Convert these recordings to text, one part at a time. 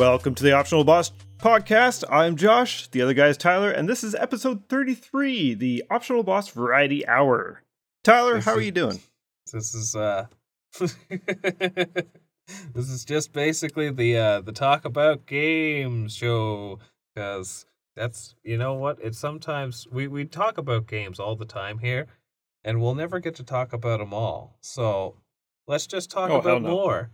Welcome to the Optional Boss podcast. I'm Josh, the other guy is Tyler, and this is episode 33, the Optional Boss Variety Hour. Tyler, This how are you doing? This is uh this is just basically the uh the talk about games show cuz that's you know what it's sometimes we we talk about games all the time here and we'll never get to talk about them all. So let's just talk Oh, about no. more.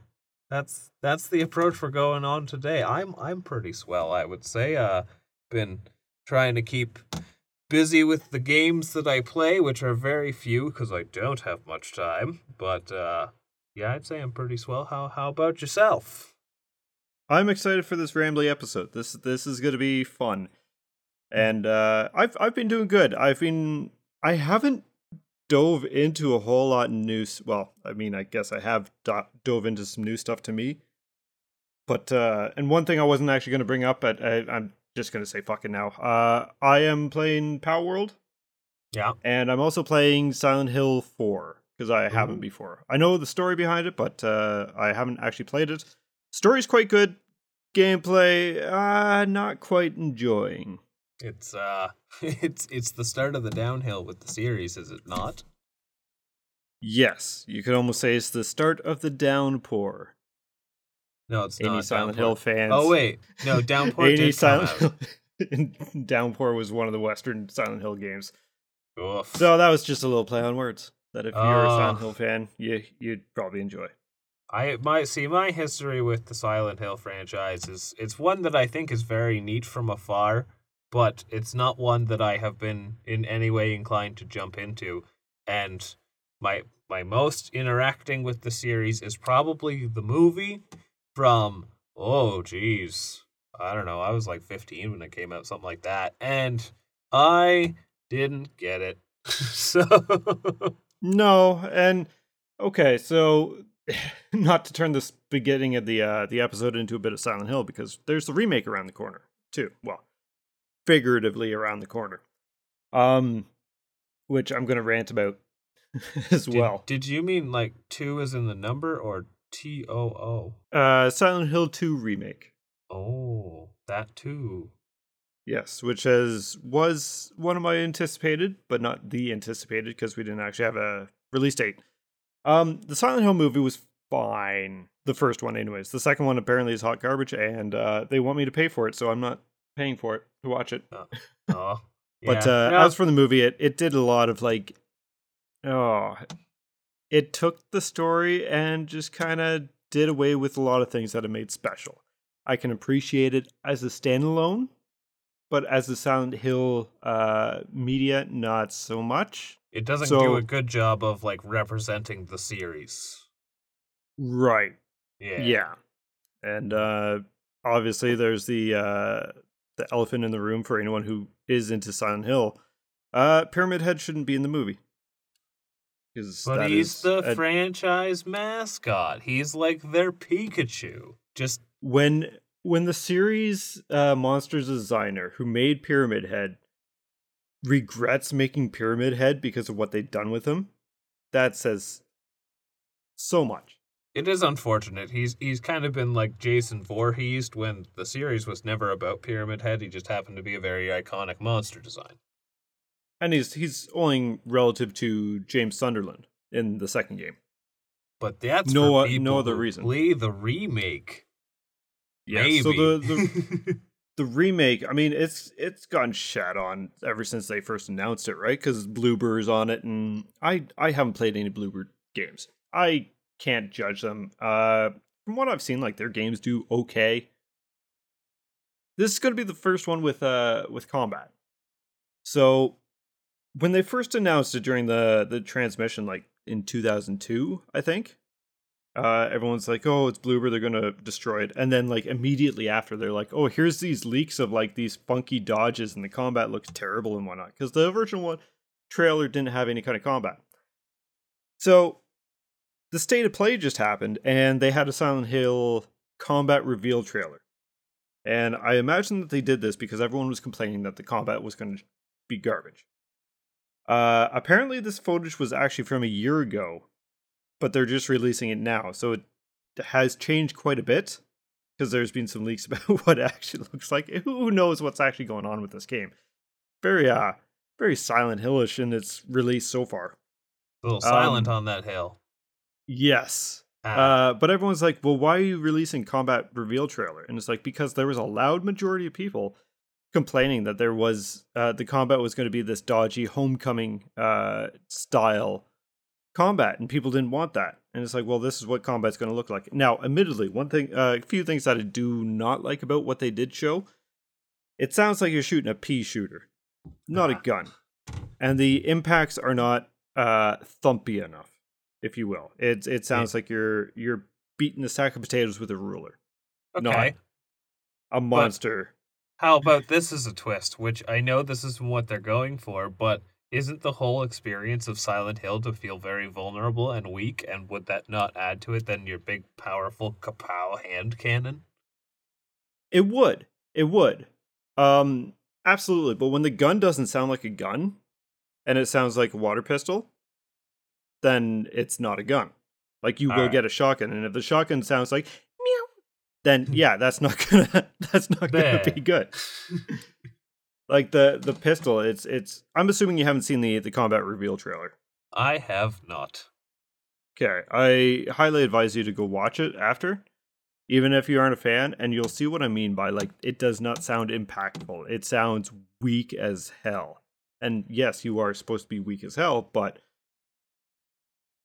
That's that's the approach we're going on today. I'm I'm pretty swell, I would say. Uh been trying to keep busy with the games that I play, which are very few because I don't have much time. But uh, yeah, I'd say I'm pretty swell. How how about yourself? I'm excited for this rambly episode. This this is going to be fun. And uh I've I've been doing good. I've been I haven't dove into a whole lot of new well, I mean, I guess I have do- dove into some new stuff to me. But uh and one thing I wasn't actually going to bring up but I, I'm just going to say fucking now. Uh I am playing Palworld Yeah, and I'm also playing Silent Hill 4 because I haven't before. I know the story behind it, but uh, I haven't actually played it. Story's quite good. Gameplay, uh, not quite enjoying. It's uh, it's it's the start of the downhill with the series, is it not? Yes, you could almost say it's the start of the downpour. No, it's Any not. Silent Downpour. Hill fans? Oh wait, no, Downpour Any Silent Hill. Downpour was one of the Western Silent Hill games. Oof. So that was just a little play on words. That if you're a Silent. Hill fan, you you'd probably enjoy. I my see my history with the Silent Hill franchise is it's one that I think is very neat from afar, but it's not one that I have been in any way inclined to jump into. And my my most interacting with the series is probably the movie from oh geez. I don't know, I was like 15 when it came out, something like that. And I didn't get it. so No, and okay, so not to turn this beginning of the uh the episode into a bit of Silent Hill because there's the remake around the corner too. Well, figuratively around the corner. Um which I'm going to rant about as did, well. did you mean like two is in the number or T O O? Uh Silent Hill 2 remake. Oh, that too. Yes, which has was one of my anticipated, but not the anticipated because we didn't actually have a release date. Um, the Silent Hill movie was fine. The first one, anyways. The second one apparently is hot garbage, and uh, they want me to pay for it, so I'm not paying for it to watch it. Oh, But uh, No, as for the movie, it it did a lot of like, oh, it took the story and just kind of did away with a lot of things that it made special. I can appreciate it as a standalone, but as a Silent Hill uh, media, not so much. it doesn't so- do a good job of like representing the series. Right. Yeah. Yeah. And uh, obviously, there's the uh, the elephant in the room for anyone who is into Silent Hill. Uh, Pyramid Head shouldn't be in the movie. But he's the a- franchise mascot. He's like their Pikachu. Just when when the series uh, monsters designer who made Pyramid Head regrets making Pyramid Head because of what they've done with him, that says so much. It is unfortunate. He's he's kind of been like Jason Voorhees when the series was never about Pyramid Head. He just happened to be a very iconic monster design. And he's he's only relative to James Sunderland in the second game. But that's No o- no other reason. Play the remake. Yeah, Maybe. so the, the the remake, I mean, it's it's gotten shat on ever since they first announced it, right? Because Bloober's on it, and I I haven't played any Bluebird games. I can't judge them. Uh, from what I've seen, like their games do okay. This is going to be the first one with uh with combat. So when they first announced it during the the transmission, like in 2002, I think, uh, everyone's like, "Oh, it's Bloober. They're gonna destroy it." And then, like immediately after, they're like, "Oh, here's these leaks of like these funky dodges, and the combat looks terrible and whatnot." Because the original one trailer didn't have any kind of combat. So, the state of play just happened, and they had a Silent Hill combat reveal trailer. And I imagine that they did this because everyone was complaining that the combat was going to be garbage. Uh, apparently, this footage was actually from a year ago, but they're just releasing it now, so it has changed quite a bit. because there's been some leaks about what it actually looks like. Who knows what's actually going on with this game? Very uh very Silent Hillish in its release so far. A little silent Um, on that hill. Yes. Ah, Uh, but everyone's like, well, why are you releasing combat reveal trailer? And it's like because there was a loud majority of people complaining that there was uh, the combat was going to be this dodgy homecoming uh, style combat, and people didn't want that. And it's like, well, this is what combat's going to look like. Now, admittedly, one thing, uh, a few things that I do not like about what they did show, it sounds like you're shooting a pea shooter, not a Ah. gun, and the impacts are not uh, thumpy enough if you will. It it sounds like you're you're beating a sack of potatoes with a ruler. okay. A monster. How about this is a twist, which I know this isn't what they're going for, but isn't the whole experience of Silent Hill to feel very vulnerable and weak, and would that not add to it than your big, powerful kapow hand cannon? It would. It would. Um absolutely. But when the gun doesn't sound like a gun and it sounds like a water pistol, then it's not a gun. Like you will Alright. get a shotgun, and if the shotgun sounds like meow, then yeah, that's not gonna that's not gonna be good. like the the pistol, it's it's I'm assuming you haven't seen the the combat reveal trailer. I have not. Okay, I highly advise you to go watch it after, even if you aren't a fan, and you'll see what I mean by like it does not sound impactful. It sounds weak as hell. And yes, you are supposed to be weak as hell, but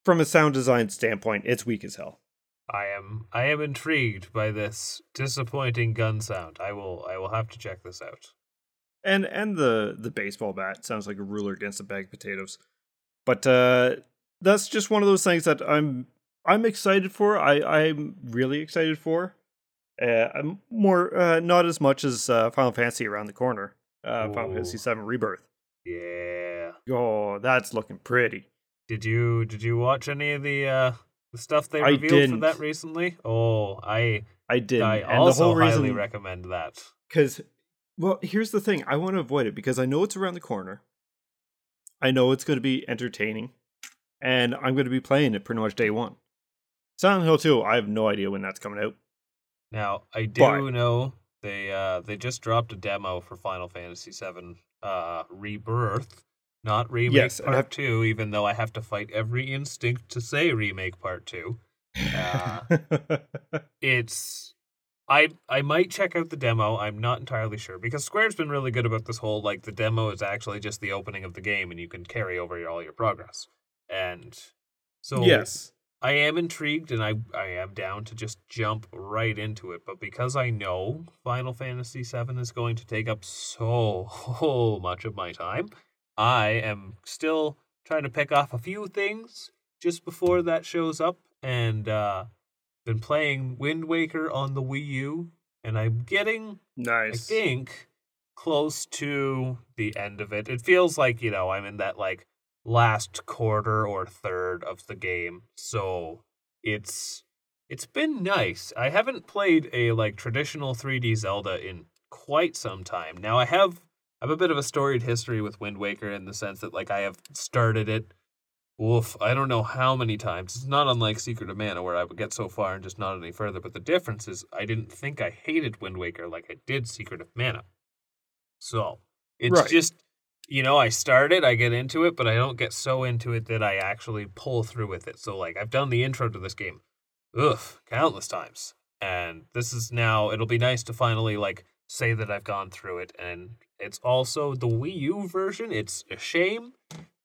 from a sound design standpoint, it's weak as hell. I am I am intrigued by this disappointing gun sound. I will I will have to check this out. And and the the baseball bat sounds like a ruler against a bag of potatoes. But uh that's just one of those things that I'm I'm excited for. I I'm really excited for. Uh, I'm more uh, not as much as uh, Final Fantasy around the corner. Uh, Final Ooh. Fantasy VII Rebirth. Yeah. Oh, that's looking pretty. Did you did you watch any of the uh the stuff they I revealed for didn't. that recently? Oh, I I did, I and the also whole highly recommend that. because well, here's the thing: I want to avoid it because I know it's around the corner. I know it's going to be entertaining, and I'm going to be playing it pretty much day one. Silent Hill 2, I have no idea when that's coming out. Now I do But- know they uh they just dropped a demo for Final Fantasy VII uh Rebirth, not remake Yes, part I've- two. Even though I have to fight every instinct to say remake part two. Uh, it's I I might check out the demo. I'm not entirely sure because Square's been really good about this whole like the demo is actually just the opening of the game and you can carry over your, all your progress. And so yes. I am intrigued and I I am down to just jump right into it, but because I know Final Fantasy VII is going to take up so much of my time, I am still trying to pick off a few things just before that shows up and uh been playing Wind Waker on the Wii U and I'm getting nice. I think close to the end of it. It feels like, you know, I'm in that like last quarter or third of the game. So it's it's been nice. I haven't played a like traditional 3D Zelda in quite some time. Now I have I have a bit of a storied history with Wind Waker in the sense that like I have started it Woof, I don't know how many times. It's not unlike Secret of Mana where I would get so far and just not any further, but the difference is I didn't think I hated Wind Waker like I did Secret of Mana. So, it's Right. just you know, I start it, I get into it, but I don't get so into it that I actually pull through with it. So like I've done the intro to this game ugh, countless times. And this is now it'll be nice to finally like say that I've gone through it and it's also the Wii U version. It's a shame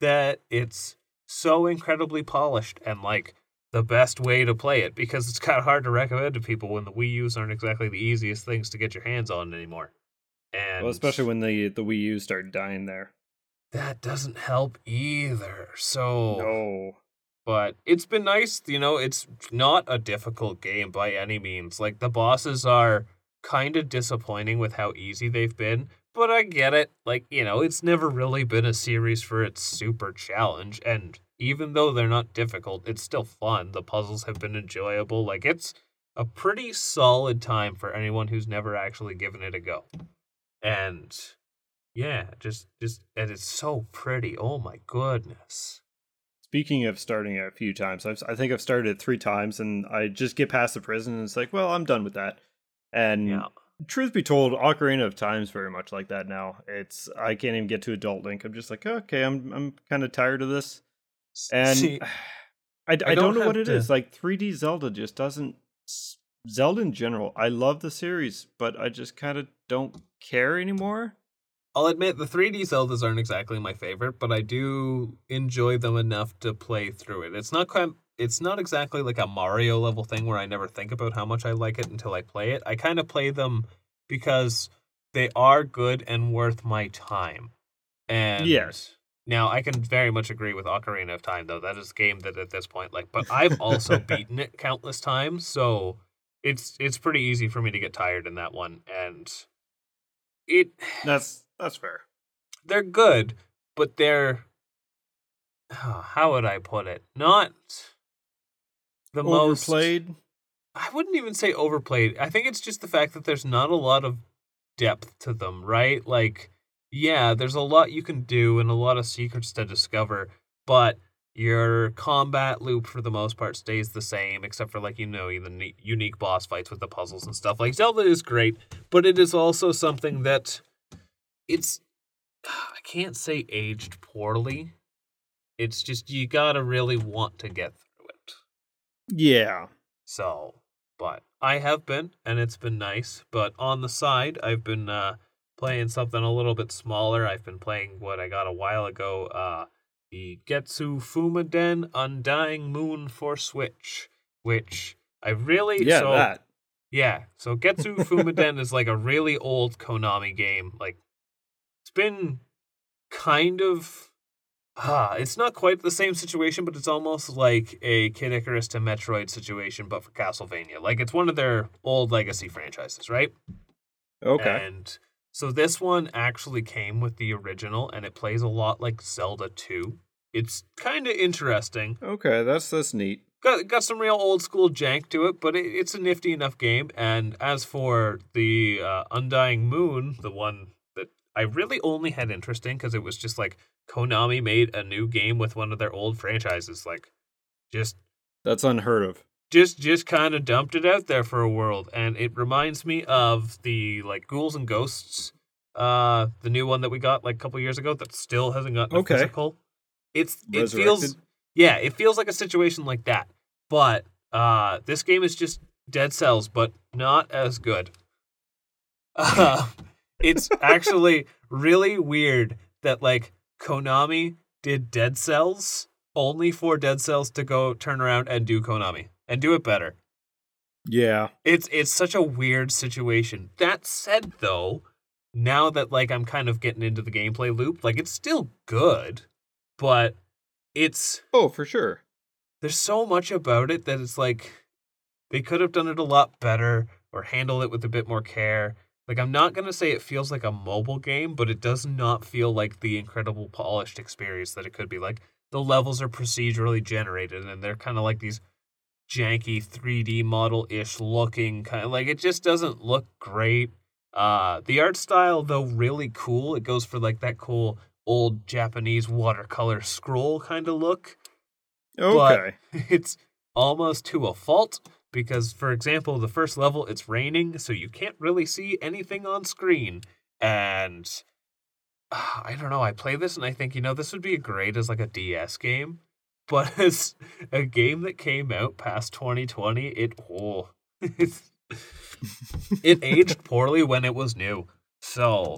that it's so incredibly polished and like the best way to play it because it's kind of hard to recommend to people when the Wii U's aren't exactly the easiest things to get your hands on anymore. And Well, especially when the the Wii U started dying there. that doesn't help either. So No. but it's been nice. You know, it's not a difficult game by any means. Like the bosses are kind of disappointing with how easy they've been, but I get it. Like, you know, it's never really been a series for its super challenge and even though they're not difficult, it's still fun. The puzzles have been enjoyable. Like it's a pretty solid time for anyone who's never actually given it a go. And yeah, just just and it's so pretty. Oh my goodness. Speaking of starting it a few times, I've, I think I've started it three times, and I just get past the prison, and it's like, well, I'm done with that. And Yeah. Truth be told, Ocarina of Time's very much like that now. It's I can't even get to Adult Link. I'm just like, okay, I'm I'm kind of tired of this. And See, I, I, don't don't know what it is. to- Like 3D Zelda just doesn't. Zelda in general, I love the series, but I just kind of don't care anymore. I'll admit the 3D Zeldas aren't exactly my favorite, but I do enjoy them enough to play through it. It's not quite it's not exactly like a Mario level thing where I never think about how much I like it until I play it. I kind of play them because they are good and worth my time. And Yes. Now I can very much agree with Ocarina of Time though. That is a game that at this point like but I've also beaten it countless times, so it's it's pretty easy for me to get tired in that one and it That's that's fair. they're good, but they're how would I put it? Not the most Overplayed. I wouldn't even say overplayed. I think it's just the fact that there's not a lot of depth to them, right? Like, yeah, there's a lot you can do and a lot of secrets to discover, but your combat loop for the most part stays the same, except for like you know the unique boss fights with the puzzles and stuff. Like Zelda is great, but it is also something that it's I can't say aged poorly. It's just you gotta really want to get. Yeah. So, but I have been, and it's been nice. But on the side, I've been uh, playing something a little bit smaller. I've been playing what I got a while ago, uh, the Getsu Fumaden Undying Moon for Switch, which I really Yeah, so, that. yeah. So Getsu Fumaden is like a really old Konami game. Like it's been kind of ah, it's not quite the same situation, but it's almost like a Kid Icarus to Metroid situation, but for Castlevania. Like it's one of their old legacy franchises, right? Okay. And so this one actually came with the original, and it plays a lot like Zelda 2. It's kind of interesting Okay, that's that's neat. got got some real old school jank to it, but it, it's a nifty enough game. And as for the uh, Undying Moon, the one I really only had interest in because it was just like Konami made a new game with one of their old franchises, like just That's unheard of. just just kind of dumped it out there for a world, and it reminds me of the like Ghouls and Ghosts, uh, the new one that we got like a couple years ago that still hasn't gotten a Okay. physical. It's it feels yeah, it feels like a situation like that. But uh, this game is just Dead Cells, but not as good. Uh, it's actually really weird that like Konami did Dead Cells only for Dead Cells to go turn around and do Konami and do it better. Yeah. It's it's such a weird situation. That said though, now that like I'm kind of getting into the gameplay loop, like it's still good, but it's Oh, for sure. there's so much about it that it's like they could have done it a lot better or handled it with a bit more care. Like I'm not gonna say it feels like a mobile game, but it does not feel like the incredible polished experience that it could be. Like the levels are procedurally generated and they're kind of like these janky 3D model ish looking kind of like it just doesn't look great. Uh the art style though really cool. It goes for like that cool old Japanese watercolor scroll kind of look Okay. it's almost to a fault because for example the first level it's raining so you can't really see anything on screen and uh, i don't know i play this and i think you know this would be great as like a ds game but as a game that came out past 2020 it oh, it aged poorly when it was new so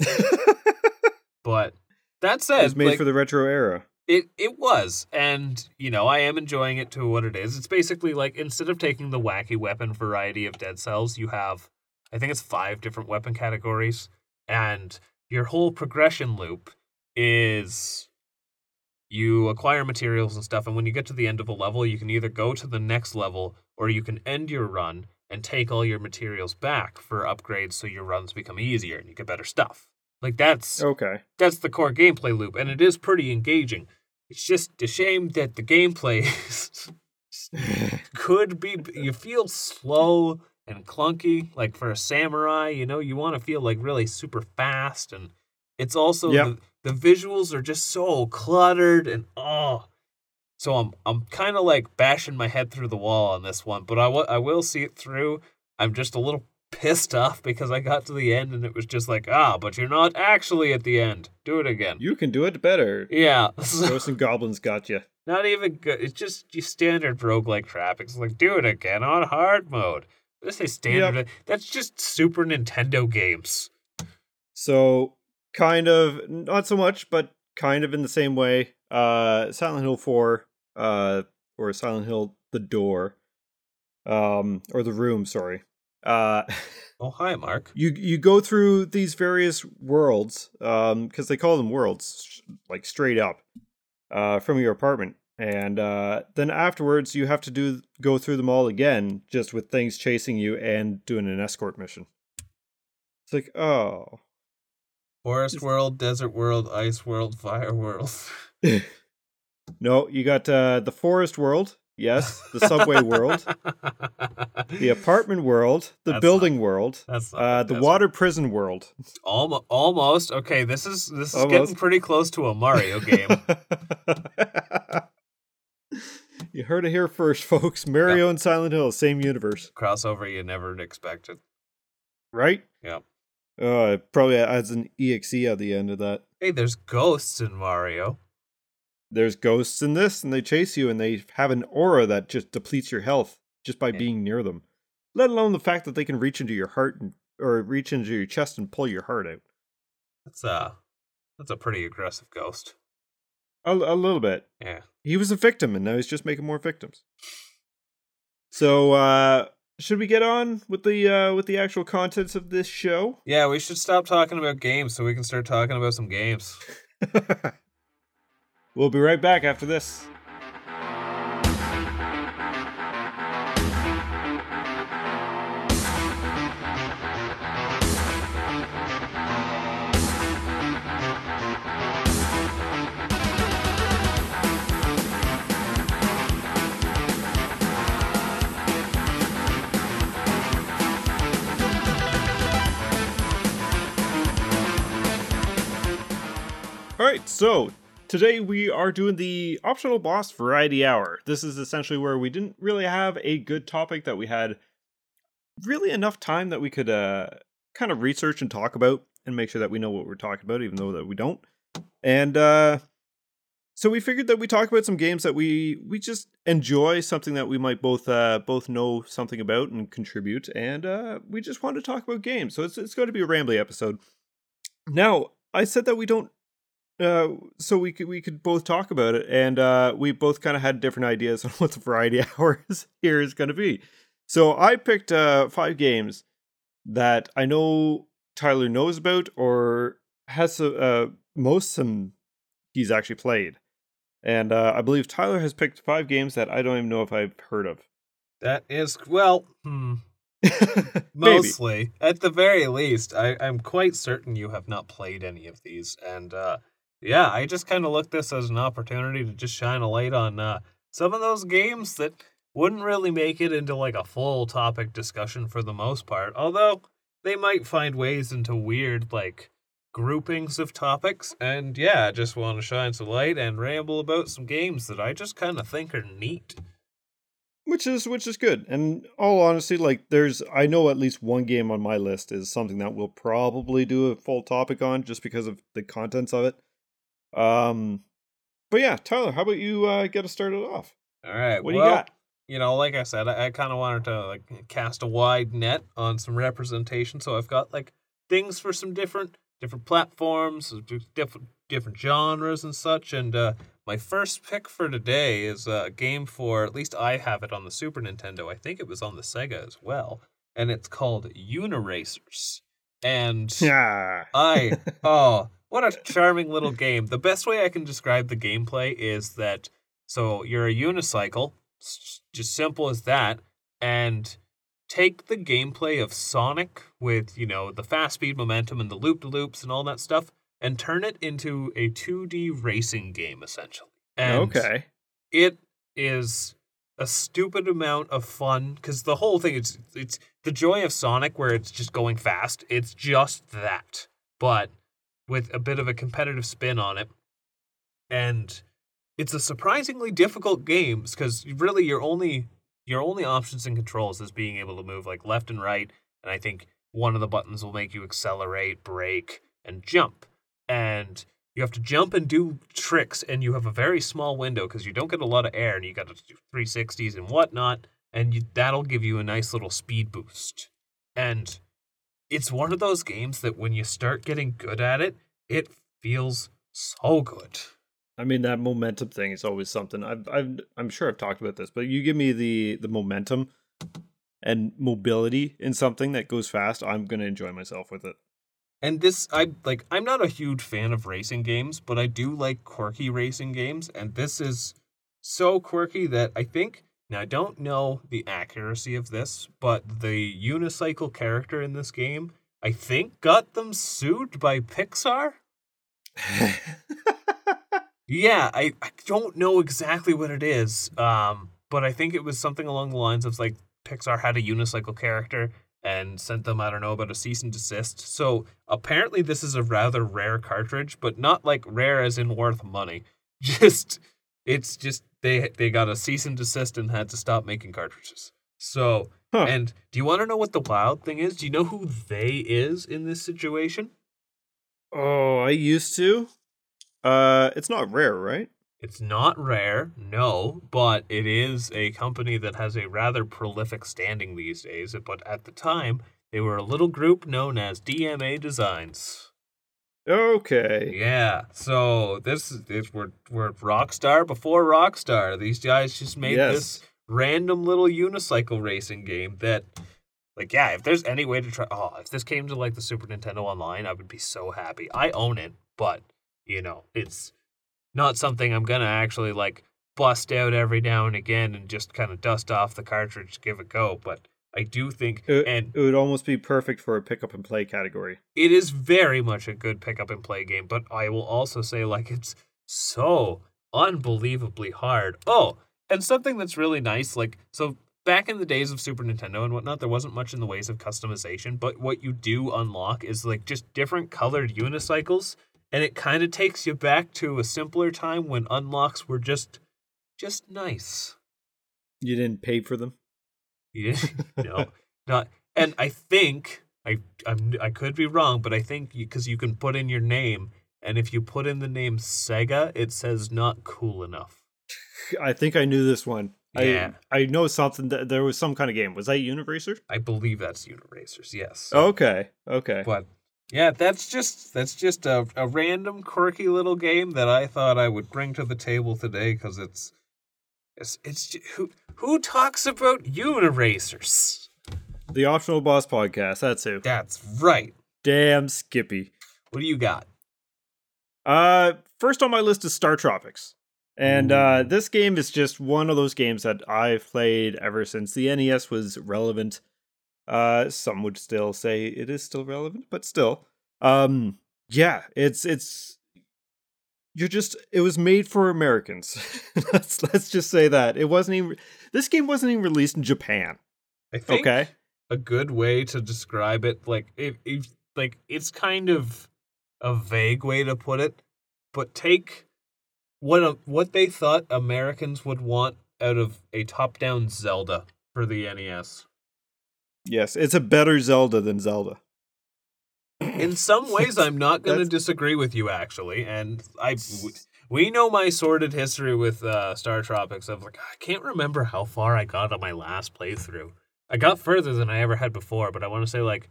but that it said was made like, for the retro era. It it was, and you know, I am enjoying it to what it is. It's basically like instead of taking the wacky weapon variety of Dead Cells, you have I think it's five different weapon categories, and your whole progression loop is you acquire materials and stuff, and when you get to the end of a level, you can either go to the next level or you can end your run and take all your materials back for upgrades so your runs become easier and you get better stuff. Like that's Okay. that's the core gameplay loop, and it is pretty engaging. It's just a shame that the gameplay could be. You feel slow and clunky, like for a samurai. You know, you want to feel like really super fast, and it's also Yep. the, the visuals are just so cluttered and oh. So I'm I'm kind of like bashing my head through the wall on this one, but I wa- I will see it through. I'm just a little pissed off because I got to the end and it was just like, ah, but you're not actually at the end. Do it again. You can do it better. Yeah. Ghosts and goblins got you. Not even good. It's just your standard roguelike crap. It's like, do it again on hard mode. This is standard. That's just Super Nintendo games. So, kind of, not so much, but kind of in the same way. Uh, Silent Hill 4, uh, or Silent Hill The Door, um, or The Room, sorry. Uh, oh, hi, Mark. You you go through these various worlds, um, because they call them worlds, like straight up, uh, from your apartment, and uh, then afterwards you have to do go through them all again, just with things chasing you and doing an escort mission. It's like, oh, forest world, desert world, ice world, fire world. no, you got uh, the forest world, Yes, the subway world, the apartment world, the that's building not, world, that's uh, the water prison world. Almost, almost. Okay, this is this is almost. getting pretty close to a Mario game. you heard it here first, folks. Mario and Silent Hill, same universe. Crossover you never expected. Right? Yeah. Uh, probably adds an exe at the end of that. Hey, there's ghosts in Mario there's ghosts in this and they chase you and they have an aura that just depletes your health just by yeah. being near them let alone the fact that they can reach into your heart and, or reach into your chest and pull your heart out. That's a that's a pretty aggressive ghost. A, a little bit. Yeah. He was a victim and now he's just making more victims. So uh should we get on with the uh with the actual contents of this show? Yeah we should stop talking about games so we can start talking about some games We'll be right back after this. So Today we are doing the optional boss variety hour. This is essentially where we didn't really have a good topic that we had really enough time that we could uh, kind of research and talk about and make sure that we know what we're talking about, even though that we don't. And uh, so we figured that we talk about some games that we we just enjoy, something that we might both uh, both know something about and contribute, and uh, we just want to talk about games. So it's it's going to be a rambly episode. Now I said that we don't uh, so we could we could both talk about it, and uh, we both kind of had different ideas on what the variety hours here is going to be. So I picked uh, five games that I know Tyler knows about or has uh, most some he's actually played, and uh, I believe Tyler has picked five games that I don't even know if I've heard of. That is well, hmm. mostly at the very least, I, I'm quite certain you have not played any of these, and uh, yeah, I just kind of look this as an opportunity to just shine a light on uh, some of those games that wouldn't really make it into like a full topic discussion for the most part. Although they might find ways into weird like groupings of topics. And yeah, I just want to shine some light and ramble about some games that I just kind of think are neat. Which is which is good. And all honesty, like there's I know at least one game on my list is something that we'll probably do a full topic on just because of the contents of it. Um, but yeah, Tyler, how about you uh, get us started off? All right. What well, do you got? You know, like I said, I, I kind of wanted to like cast a wide net on some representation, so I've got like things for some different different platforms, different different genres and such. And uh, my first pick for today is a game for at least I have it on the Super Nintendo. I think it was on the Sega as well, and it's called Uniracers. And yeah, I oh what a charming little game. The best way I can describe the gameplay is that so you're a unicycle, just simple as that, and take the gameplay of Sonic with, you know, the fast speed momentum and the loop to loops and all that stuff and turn it into a 2D racing game essentially. And okay. It is a stupid amount of fun because the whole thing is it's the joy of Sonic where it's just going fast. It's just that. But with a bit of a competitive spin on it. And it's a surprisingly difficult game because really your only your only options and controls is being able to move like left and right And I think one of the buttons will make you accelerate, brake, and jump. And you have to jump and do tricks, and you have a very small window because you don't get a lot of air, and you got to do 360s and whatnot, and you, that'll give you a nice little speed boost. And it's one of those games that when you start getting good at it, it feels so good. I mean that momentum thing is always something. I've, I've I'm sure I've talked about this, but you give me the the momentum and mobility in something that goes fast, I'm gonna enjoy myself with it. And this, I like. I'm not a huge fan of racing games, but I do like quirky racing games, and this is so quirky that I think. Now I don't know the accuracy of this, but the unicycle character in this game, I think, got them sued by Pixar. yeah, I, I don't know exactly what it is, um, but I think it was something along the lines of like Pixar had a unicycle character and sent them, I don't know, about a cease and desist. So apparently, this is a rather rare cartridge, but not like rare as in worth money. Just, it's just they they got a cease and desist and had to stop making cartridges. So, Huh. and do you want to know what the wild thing is? Do you know who they is in this situation? Oh, I used to. Uh, it's not rare, right? It's not rare, no, but it is a company that has a rather prolific standing these days. But at the time, they were a little group known as DMA Designs. Okay. Yeah, so this is we're we're Rockstar before Rockstar. These guys just made Yes. this random little unicycle racing game that, like, yeah, if there's any way to try, oh, if this came to like the Super Nintendo Online, I would be so happy. I own it, but you know, it's not something I'm gonna actually like bust out every now and again and just kind of dust off the cartridge, give it a go. But I do think, It, and it would almost be perfect for a pick up and play category. it is very much a good pick up and play game, but I will also say like it's so unbelievably hard. Oh, and something that's really nice, like so back in the days of Super Nintendo and whatnot, there wasn't much in the ways of customization, but what you do unlock is like just different colored unicycles, and it kind of takes you back to a simpler time when unlocks were just just nice. You didn't pay for them. You didn't? no, not. And I think I I'm, I could be wrong, but I think because you, can put in your name, and if you put in the name Sega, it says not cool enough. I think I knew this one. Yeah. I I know something that there was some kind of game. Was that Uniracer? I believe that's Uniracers. Yes. Okay. Okay. But yeah, that's just that's just a, a random quirky little game that I thought I would bring to the table today because it's it's it's who who talks about Uniracers? The Optional Boss Podcast. That's who. That's right. Damn Skippy. What do you got? Uh, first on my list is Star Tropics. And uh, this game is just one of those games that I've played ever since the NES was relevant. Uh, some would still say it is still relevant, but still. Um, yeah, it's it's you're just it was made for Americans. let's let's just say that. It wasn't even this game wasn't even released in Japan. I think Okay. a good way to describe it like if, if like it's kind of a vague way to put it but take what a, what they thought Americans would want out of a top-down Zelda for the NES. Yes, it's a better Zelda than Zelda. In some ways I'm not going to disagree with you actually and I w- we know my sordid history with uh, Star Tropics. of like I can't remember how far I got on my last playthrough. I got further than I ever had before, but I want to say like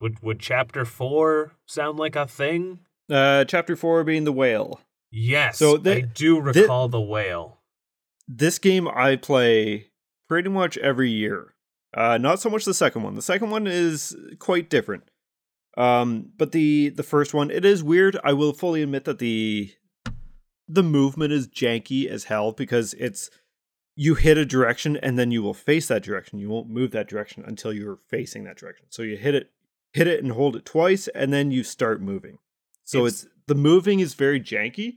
would would chapter 4 sound like a thing? Uh, chapter four being the whale. Yes. So I do recall the whale. this game I play pretty much every year. Uh, not so much the second one. The second one is quite different. Um, but the the first one, it is weird. I will fully admit that the the movement is janky as hell because it's you hit a direction and then you will face that direction. You won't move that direction until you're facing that direction. So you hit it, hit it, and hold it twice, and then you start moving. So It's- it's the moving is very janky.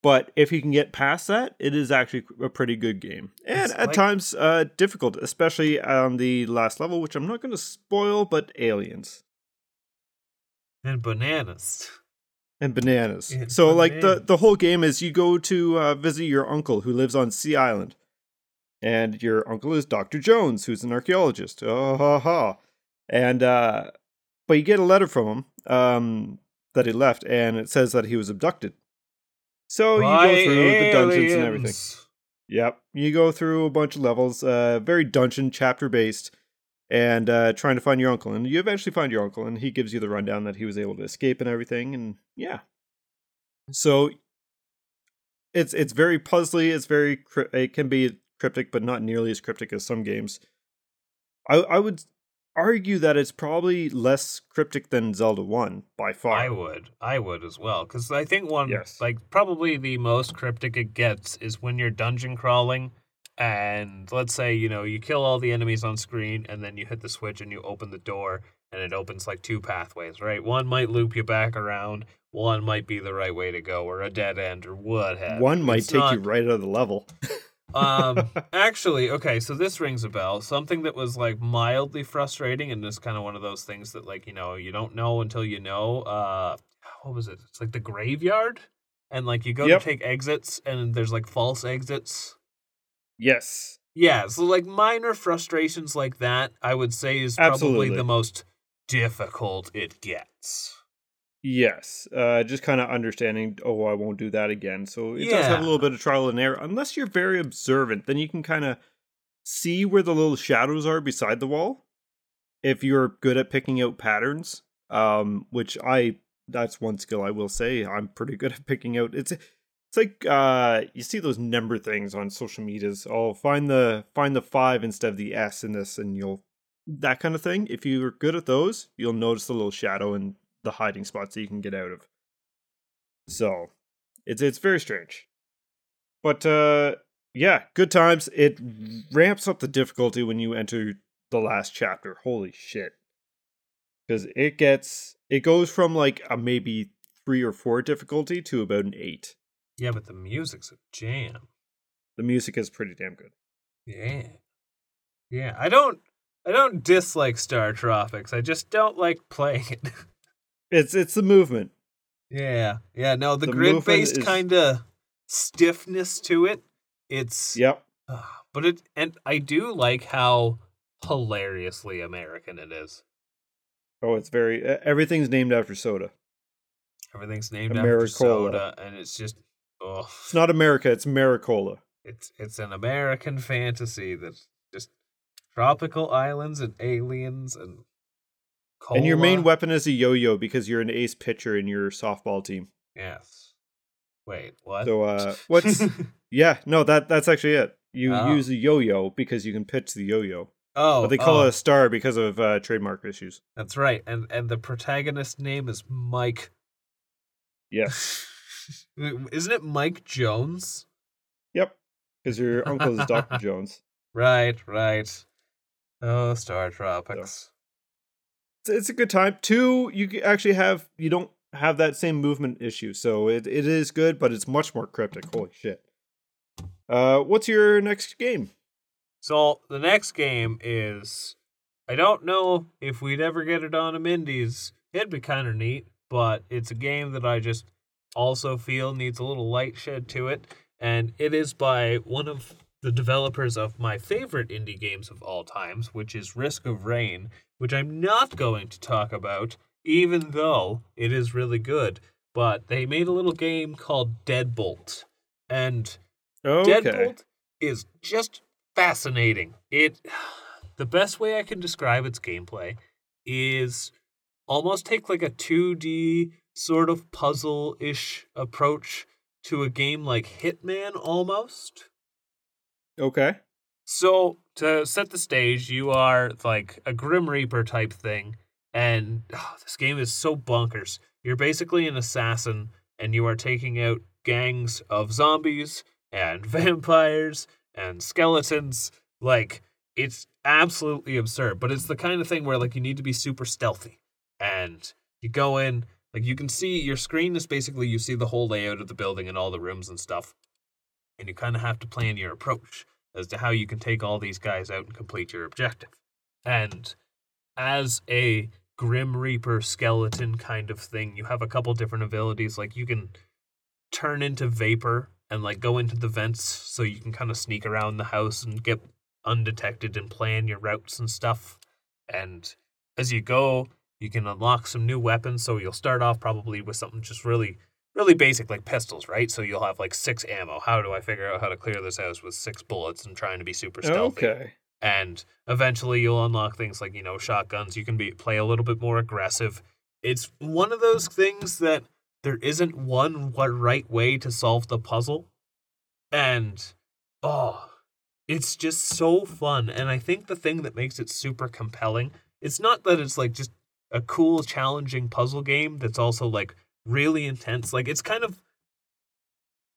But if you can get past that, it is actually a pretty good game. And at like- times uh, difficult, especially on the last level, which I'm not going to spoil, but aliens And bananas. and bananas. And so, like the the whole game is you go to uh, visit your uncle who lives on C-Island, and your uncle is Doctor Jones, who's an archaeologist. Oh ha ha! and uh, but you get a letter from him um, that he left, and it says that he was abducted. So By you go through the dungeons and everything. Yep. You go through a bunch of levels, uh, very dungeon chapter based, and uh, trying to find your uncle. And you eventually find your uncle, and he gives you the rundown that he was able to escape and everything. And yeah. So it's it's very puzzly. It's very it can be cryptic, but not nearly as cryptic as some games. I I would argue that it's probably less cryptic than Zelda One by far. I would. I would as well. Because I think one, Yes. like, probably the most cryptic it gets is when you're dungeon crawling. And let's say, you know, you kill all the enemies on screen and then you hit the switch and you open the door and it opens like two pathways, right? One might loop you back around, one might be the right way to go, or a dead end, or what have One might It's take you right out of the level. um actually okay so this rings a bell something that was like mildly frustrating and is kind of one of those things that like you know you don't know until you know uh what was it it's like the graveyard and like you go Yep. to take exits and there's like false exits yes. yeah so like minor frustrations like that i would say is probably Absolutely. the most difficult it gets Yes, uh, just kind of understanding. Oh, I won't do that again. So it does have a little bit of trial and error. Unless you're very observant, then you can kind of see where the little shadows are beside the wall. If you're good at picking out patterns, um, which I that's one skill I will say I'm pretty good at picking out. It's it's like uh, you see those number things on social medias. Oh, find the find the five instead of the S in this, and you'll that kind of thing. If you're good at those, you'll notice the little shadow and the hiding spots that you can get out of. So it's it's very strange. But uh yeah, good times. It ramps up the difficulty when you enter the last chapter. Holy shit. Cuz it gets it goes from like a maybe 3 or 4 difficulty to about an 8. Yeah but the music's a jam The music is pretty damn good. Yeah. Yeah. I don't I don't dislike Star Tropics. I just don't like playing it. It's it's the movement. yeah. Yeah, no, the, The grid-based is- kind of stiffness to it. It's Yep. Ah, but it and I do like how hilariously American it is. Oh, it's very uh, everything's named after soda. Everything's named after soda and it's just oh It's not America, it's Maricola. it's it's an American fantasy that's just tropical islands and aliens and And your main weapon is a yo-yo because you're an ace pitcher in your softball team. Yes. Wait, what? So uh what's Yeah, no, that that's actually it. You Oh. use a yo-yo because you can pitch the yo-yo. oh, But they call oh, it a star because of uh, trademark issues. That's right. And and the protagonist name is Mike. Yes. Isn't it Mike Jones? yep. Because your uncle is Dr. Jones. Right, right. Oh, Star Tropics. It's, it's a good time. Two, you actually have you don't have that same movement issue, so it, it is good, but it's much more cryptic. Holy shit. Uh what's your next game? So the next game is I don't know if we'd ever get it on a Mindy's. It'd be kind of neat, but it's a game that I just also feel needs a little light shed to it, and it is by one of the developers of my favorite indie games of all times, which is Risk of Rain, which I'm not going to talk about, even though it is really good. But they made a little game called Deadbolt, and Okay. Deadbolt is just fascinating. It the best way I can describe its gameplay is almost take like a 2D sort of puzzle-ish approach to a game like Hitman almost. Okay. So to set the stage, you are like a Grim Reaper type thing, and oh, this game is so bonkers. You're basically an assassin, and you are taking out gangs of zombies and vampires and skeletons. Like it's absolutely absurd, but it's the kind of thing where like you need to be super stealthy, and you go in. Like you can see your screen is basically you see the whole layout of the building and all the rooms and stuff, and you kind of have to plan your approach as to how you can take all these guys out and complete your objective. And as a Grim Reaper skeleton kind of thing, you have a couple different abilities. Like you can turn into vapor and like go into the vents so you can kind of sneak around the house and get undetected and plan your routes and stuff. And as you go, you can unlock some new weapons. So you'll start off probably with something just really, really basic like pistols, right? So you'll have like six ammo. How do I figure out how to clear this house with six bullets and trying to be super stealthy? Okay. and eventually you'll unlock things like you know shotguns you can be play a little bit more aggressive it's one of those things that there isn't one what right way to solve the puzzle and oh it's just so fun and i think the thing that makes it super compelling it's not that it's like just a cool challenging puzzle game that's also like really intense like it's kind of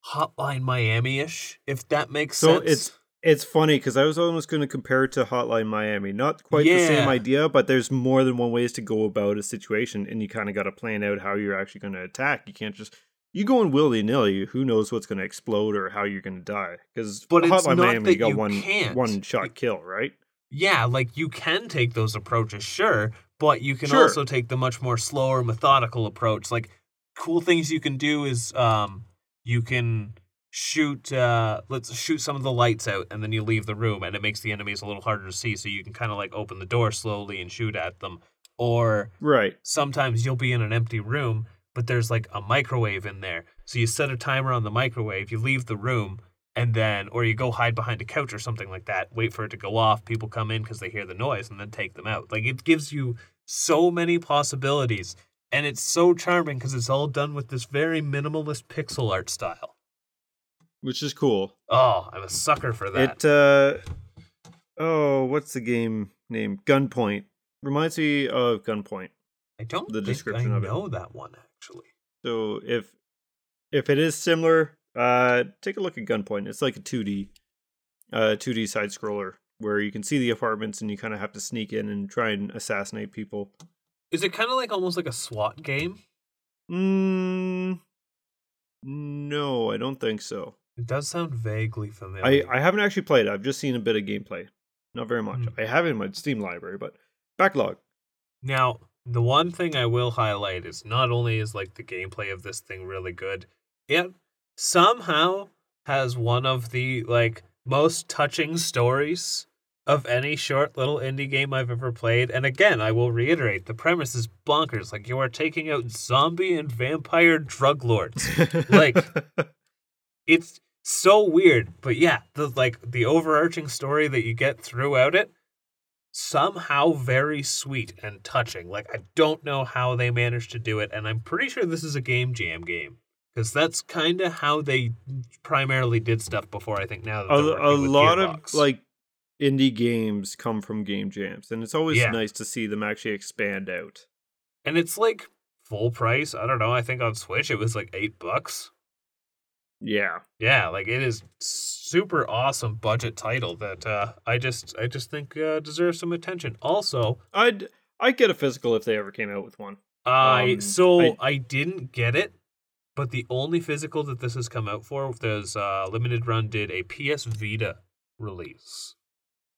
hotline miami-ish if that makes So sense So it's it's funny because I was almost going to compare it to Hotline Miami. Not quite the same idea, but there's more than one ways to go about a situation, and you kind of got to plan out how you're actually going to attack. You can't just you go in willy nilly. Who knows what's going to explode or how you're going to die? Because Hotline Miami, you got you one can't. one shot kill, right? Yeah, like you can take those approaches, sure, but you can Sure. also take the much more slower, methodical approach. Like cool things you can do is um you can shoot uh let's shoot some of the lights out and then you leave the room and it makes the enemies a little harder to see so you can kind of like open the door slowly and shoot at them or Right. sometimes you'll be in an empty room, but there's like a microwave in there. So you set a timer on the microwave, you leave the room, and then, or you go hide behind a couch or something like that, wait for it to go off. People come in because they hear the noise and then take them out. Like it gives you so many possibilities. And it's so charming because it's all done with this very minimalist pixel art style. Which is cool. Oh, I'm a sucker for that. It uh oh, what's the game name? Gunpoint. Reminds me of Gunpoint. I don't the think description I of it. know that one actually. So if if it is similar, uh take a look at Gunpoint. It's like a 2D uh 2D side scroller where you can see the apartments and you kind of have to sneak in and try and assassinate people. Is it kind of like almost like a SWAT game? Mm, no, I don't think so. It does sound vaguely familiar. I I haven't actually played. it. I've just seen a bit of gameplay. Not very much. Hmm. I have it in my Steam library, but backlog. Now, the one thing I will highlight is not only is like the gameplay of this thing really good, it somehow has one of the like most touching stories of any short little indie game I've ever played. And again, I will reiterate, the premise is bonkers. Like you are taking out zombie and vampire drug lords. Like- It's so weird, but yeah, the like the overarching story that you get throughout it somehow very sweet and touching. Like I don't know how they managed to do it, and I'm pretty sure this is a game jam game because that's kind of how they primarily did stuff before. I think now a, a lot Gearbox. of like indie games come from game jams and it's always Yeah. nice to see them actually expand out and it's like full price. I don't know. I think on Switch it was like eight bucks. yeah Yeah, like it is super awesome budget title that uh, I just I just think uh, deserves some attention. Also, i'd i'd get a physical if they ever came out with one I Um, so I- I, didn't get it, but the only physical that this has come out for, there's uh, limited run did a PS Vita release.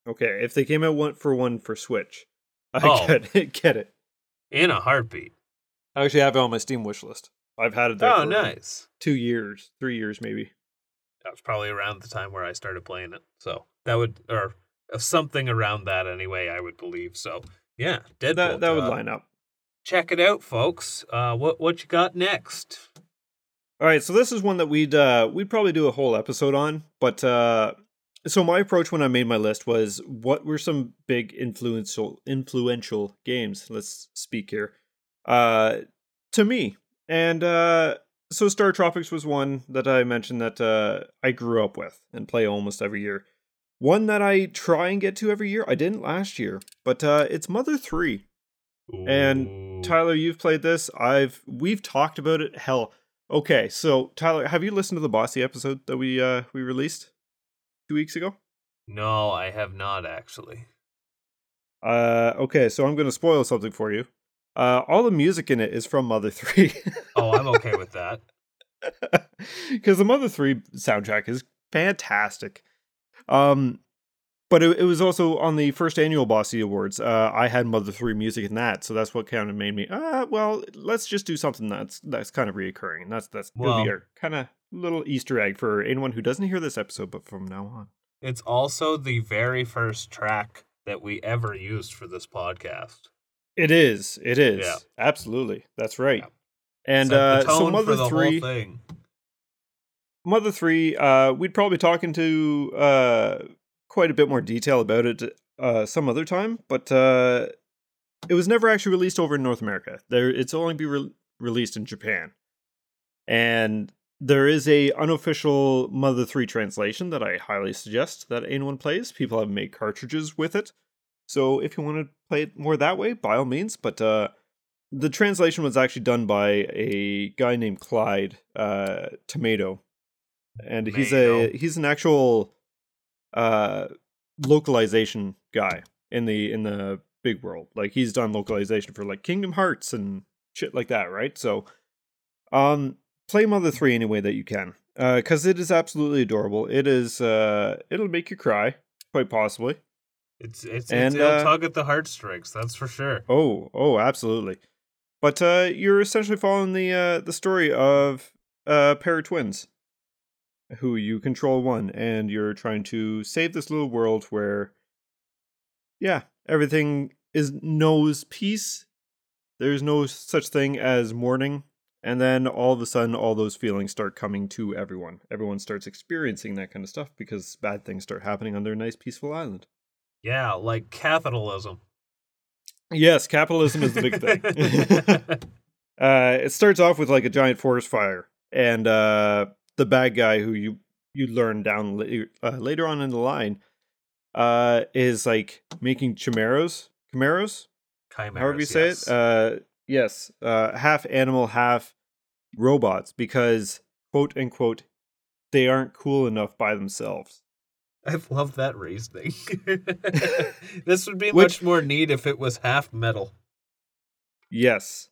okay if they came out one for one for switch i Oh. get it get it In a heartbeat. i actually have it on my steam wish list i've had it there Oh, for nice. two years three years maybe That was probably around the time where I started playing it. So that would, or something around that anyway, I would believe. So yeah, Deadbolt. that that would uh, line up Check it out, folks. Uh, what what you got next? All right, so this is one that we'd uh, we'd probably do a whole episode on, but uh, so my approach when I made my list was what were some big influential influential games. Let's speak here, uh, to me, and uh, so Star Tropics was one that I mentioned that uh, I grew up with and play almost every year. One that I try and get to every year. I didn't last year, but uh, it's Mother Three. And Tyler, you've played this. I've we've talked about it. Hell, okay. So Tyler, have you listened to the Bossy episode that we uh we released two weeks ago? no, I have not actually. Uh, okay. So I'm gonna spoil something for you. Uh, all the music in it is from Mother Three. Oh, I'm okay with that. because the Mother Three soundtrack is fantastic. Um, but it, it was also on the first annual Bossy Awards. Uh, I had Mother Three music in that, so that's what kind of made me. Uh, well, let's just do something that's that's kind of reoccurring, and that's that's it'll be our kind of little Easter egg for anyone who doesn't hear this episode, but from now on. It's also the very first track that we ever used for this podcast. It is. It is. Yeah. Absolutely. That's right. Yeah. And uh, so Mother Three, thing. Mother Three, uh, we'd probably talk into uh, quite a bit more detail about it uh, some other time, but uh, it was never actually released over in North America. There, it's only be re- released in Japan, and there is a unofficial Mother Three translation that I highly suggest that anyone plays. People have made cartridges with it, so if you want to play it more that way, by all means. But uh, the translation was actually done by a guy named Clyde uh, Tomato, and he's a he's an actual uh, localization guy in the in the big world. Like he's done localization for like Kingdom Hearts and shit like that, right? So, um, play Mother Three any way that you can, Uh because it is absolutely adorable. It is uh, it'll make you cry, quite possibly. It's it's, And, it's it'll uh, tug at the heartstrings. That's for sure. Oh, oh, absolutely. But uh, you're essentially following the uh, the story of a pair of twins, who you control one, and you're trying to save this little world where, yeah, everything is knows peace. There's no such thing as mourning, and then all of a sudden, all those feelings start coming to everyone. Everyone starts experiencing that kind of stuff because bad things start happening on their nice, peaceful island. Yeah, like capitalism. Yes, capitalism is the big thing. uh, it starts off with like a giant forest fire, and uh, the bad guy who you you learn down la- uh, later on in the line uh, is like making chimeras, chimeras, Chimeras, however you say yes. it. Uh, yes, uh, half animal, half robots, because quote unquote they aren't cool enough by themselves. I've loved that reasoning. this would be Which- much more neat if it was half metal. Yes.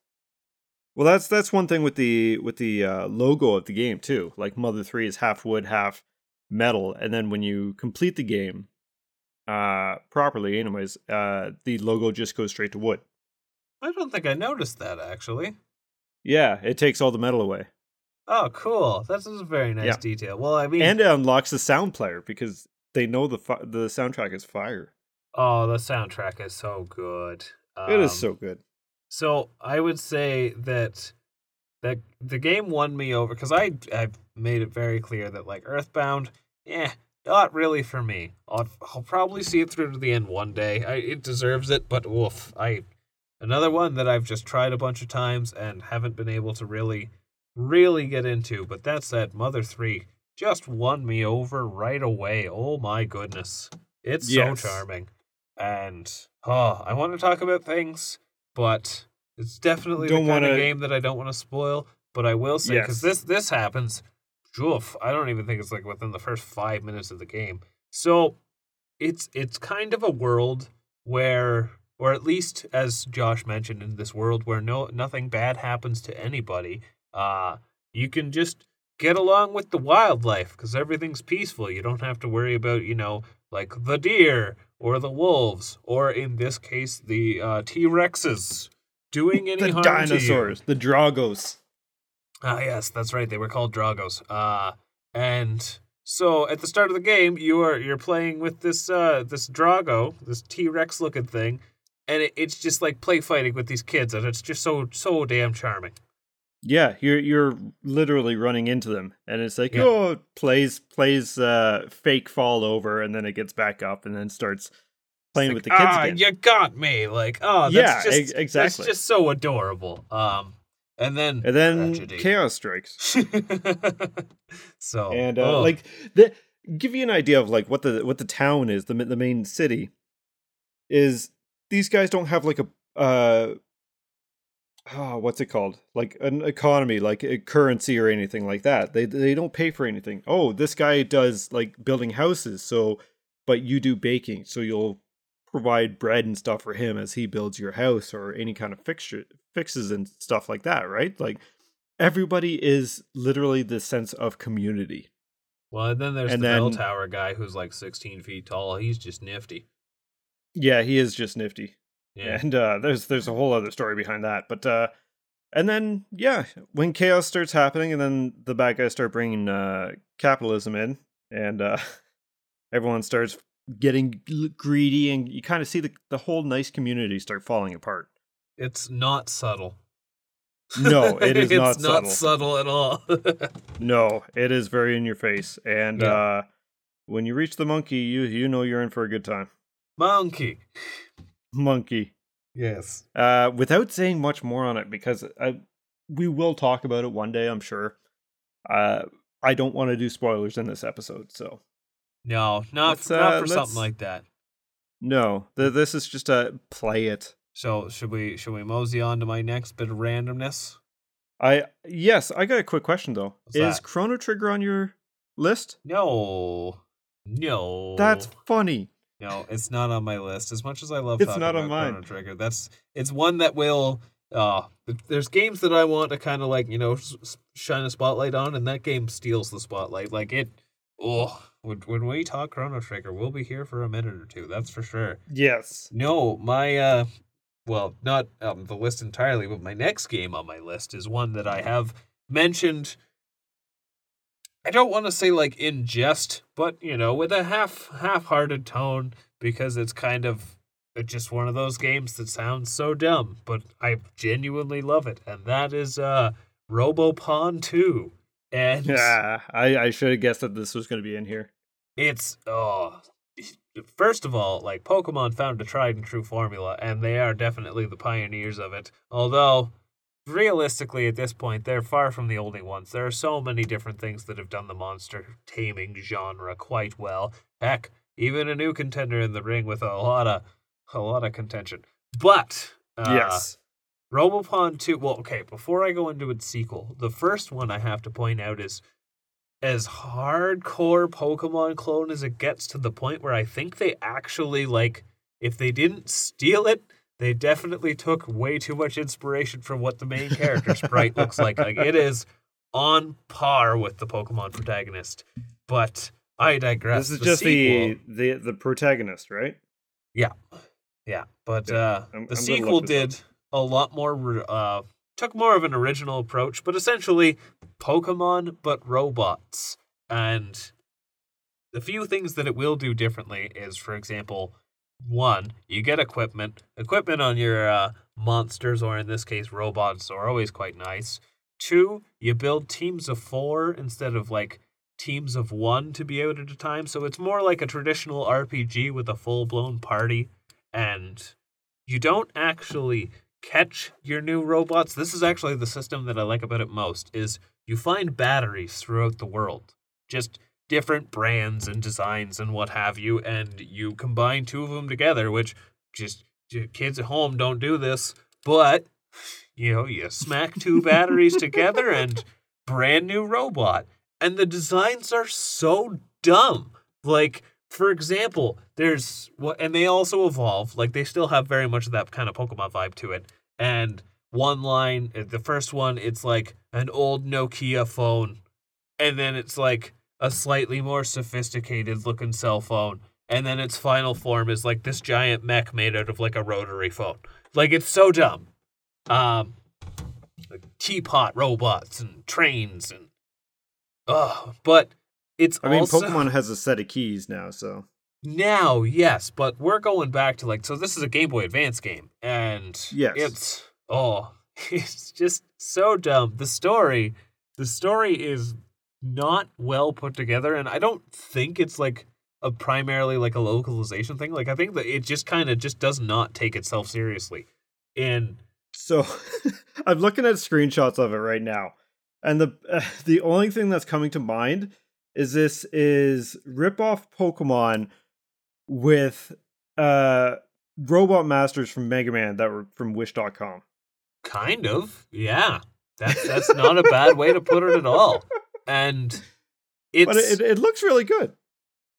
Well, that's that's one thing with the with the uh, logo of the game too. Like Mother Three is half wood, half metal, and then when you complete the game uh properly, anyways, uh the logo just goes straight to wood. I don't think I noticed that actually. Yeah, it takes all the metal away, Oh, cool. That's a very nice Yeah. detail. Well, I mean, and it unlocks the sound player because they know the fi- the soundtrack is fire. oh, the soundtrack is so good. it is Um, so good. So I would say that that the game won me over because I I've made it very clear that like Earthbound, yeah, not really for me. I'll, I'll probably see it through to the end one day. I, it deserves it, but woof, I another one that I've just tried a bunch of times and haven't been able to really really get into. But that said, Mother Three just won me over right away. Oh my goodness, it's Yes. so charming, and oh, I want to talk about things but it's definitely Don't the kind of wanna- game that I don't want to spoil. But I will say because Yes. this this happens, oof, I don't even think it's like within the first five minutes of the game. So it's it's kind of a world where, or at least as Josh mentioned, in this world where no nothing bad happens to anybody. Uh you can just get along with the wildlife because everything's peaceful. You don't have to worry about you know like the deer or the wolves, or in this case, the uh, T Rexes doing any The harm dinosaurs, the Dragos. To you. Ah, yes, that's right. They were called Dragos. Uh, and so at the start of the game, you are you're playing with this uh, this Drago, this T Rex looking thing, and it, it's just like play fighting with these kids, and it's just so so damn charming. Yeah, you're you're literally running into them, and it's like Yeah. oh, it plays plays uh fake fall over, and then it gets back up, and then starts playing It's with the kids ah, again. you got me. Like, oh, that's Yeah, just, ex- exactly. That's just so adorable. Um, and then and then tragedy. chaos strikes, so and uh, oh, like the give you an idea of like what the what the town is, the the main city is. These guys don't have like a uh, oh, what's it called? Like an economy, like a currency or anything like that. They they don't pay for anything. Oh, this guy does like building houses, so but you do baking, so you'll provide bread and stuff for him as he builds your house or any kind of fixture fixes and stuff like that, right? Like everybody is literally the sense of community. well, and then there's and the bell tower guy who's like 16 feet tall. He's just nifty. Yeah, he is just nifty. Yeah. And uh, there's there's a whole other story behind that, but uh, and then yeah, when chaos starts happening, and then the bad guys start bringing uh, capitalism in, and uh, everyone starts getting greedy, and you kind of see the the whole nice community start falling apart. It's not subtle. No, it is it's not not subtle. subtle at all. No, it is very in your face. And Yeah. uh when you reach the monkey, you you know you're in for a good time. Monkey. Monkey. Yes. Uh without saying much more on it because I we will talk about it one day, I'm sure. Uh I don't want to do spoilers in this episode, so No, not for, not uh, for something like that. no. Th- this is just a play it. So should we should we mosey on to my next bit of randomness? I yes, I got a quick question though. What's is that? Chrono Trigger on your list? No. No. That's funny. No, it's not on my list. As much as I love It's not on mine. Chrono Trigger, that's it's one that will uh there's games that I want to kind of like, you know, shine a spotlight on and that game steals the spotlight. Like it oh, when, when we talk Chrono Trigger, we'll be here for a minute or two. That's for sure. Yes. No, my uh well, not um, the list entirely, but my next game on my list is one that I have mentioned I don't want to say like in jest, but you know, with a half half-hearted tone because it's kind of uh, just one of those games that sounds so dumb, but I genuinely love it, and that is uh Robopon 2. And Yeah, I, I should have guessed that this was going to be in here. it's oh first of all like pokemon found a tried and true formula and they are definitely the pioneers of it although realistically at this point they're far from the only ones. There are so many different things that have done the monster taming genre quite well. Heck even a new contender in the ring with a lot of a lot of contention. But uh, yes. Robopon 2, well, okay, before I go into its sequel, the first one I have to point out is as hardcore Pokemon clone as it gets to the point where I think they actually, like, if they didn't steal it, they definitely took way too much inspiration from what the main character sprite looks like. Like, it is on par with the Pokemon protagonist. But I digress. This is The just sequel- the, the the protagonist, right? yeah, yeah. But Yeah, uh, I'm- I'm the sequel look this did a lot more. Uh, took more of an original approach, but essentially Pokemon but robots. And the few things that it will do differently is, for example, one, you get equipment. Equipment on your uh, monsters, or in this case, robots, are always quite nice. Two, you build teams of four instead of like teams of one to be out at a time. So it's more like a traditional RPG with a full blown party. And you don't actually catch your new robots. This is actually the system that I like about it most is you find batteries throughout the world. Just different brands and designs and what have you and you combine two of them together which just kids at home don't do this but you know you smack two batteries together and brand new robot. And the designs are so dumb. Like for example there's what and they also evolve like they still have very much of that kind of pokemon vibe to it. And one line uh, the first one it's like an old nokia phone. And then it's like a slightly more sophisticated looking cell phone and then its final form is like this giant mech made out of like a rotary phone like it's so dumb um like teapot robots and trains and oh but it's I mean, also Pokemon has a set of keys now, so now, yes, but we're going back to like so this is a Game Boy Advance game and Yes. it's oh, it's just so dumb. The story, the story is not well put together and I don't think it's like a primarily like a localization thing. Like I think that it just kind of just does not take itself seriously. And so I'm looking at screenshots of it right now, and the uh, the only thing that's coming to mind is this is rip off Pokemon with uh robot masters from Mega Man that were from Wish.com. kind of, yeah. That's that's not a bad way to put it at all. And it's But it, it looks really good.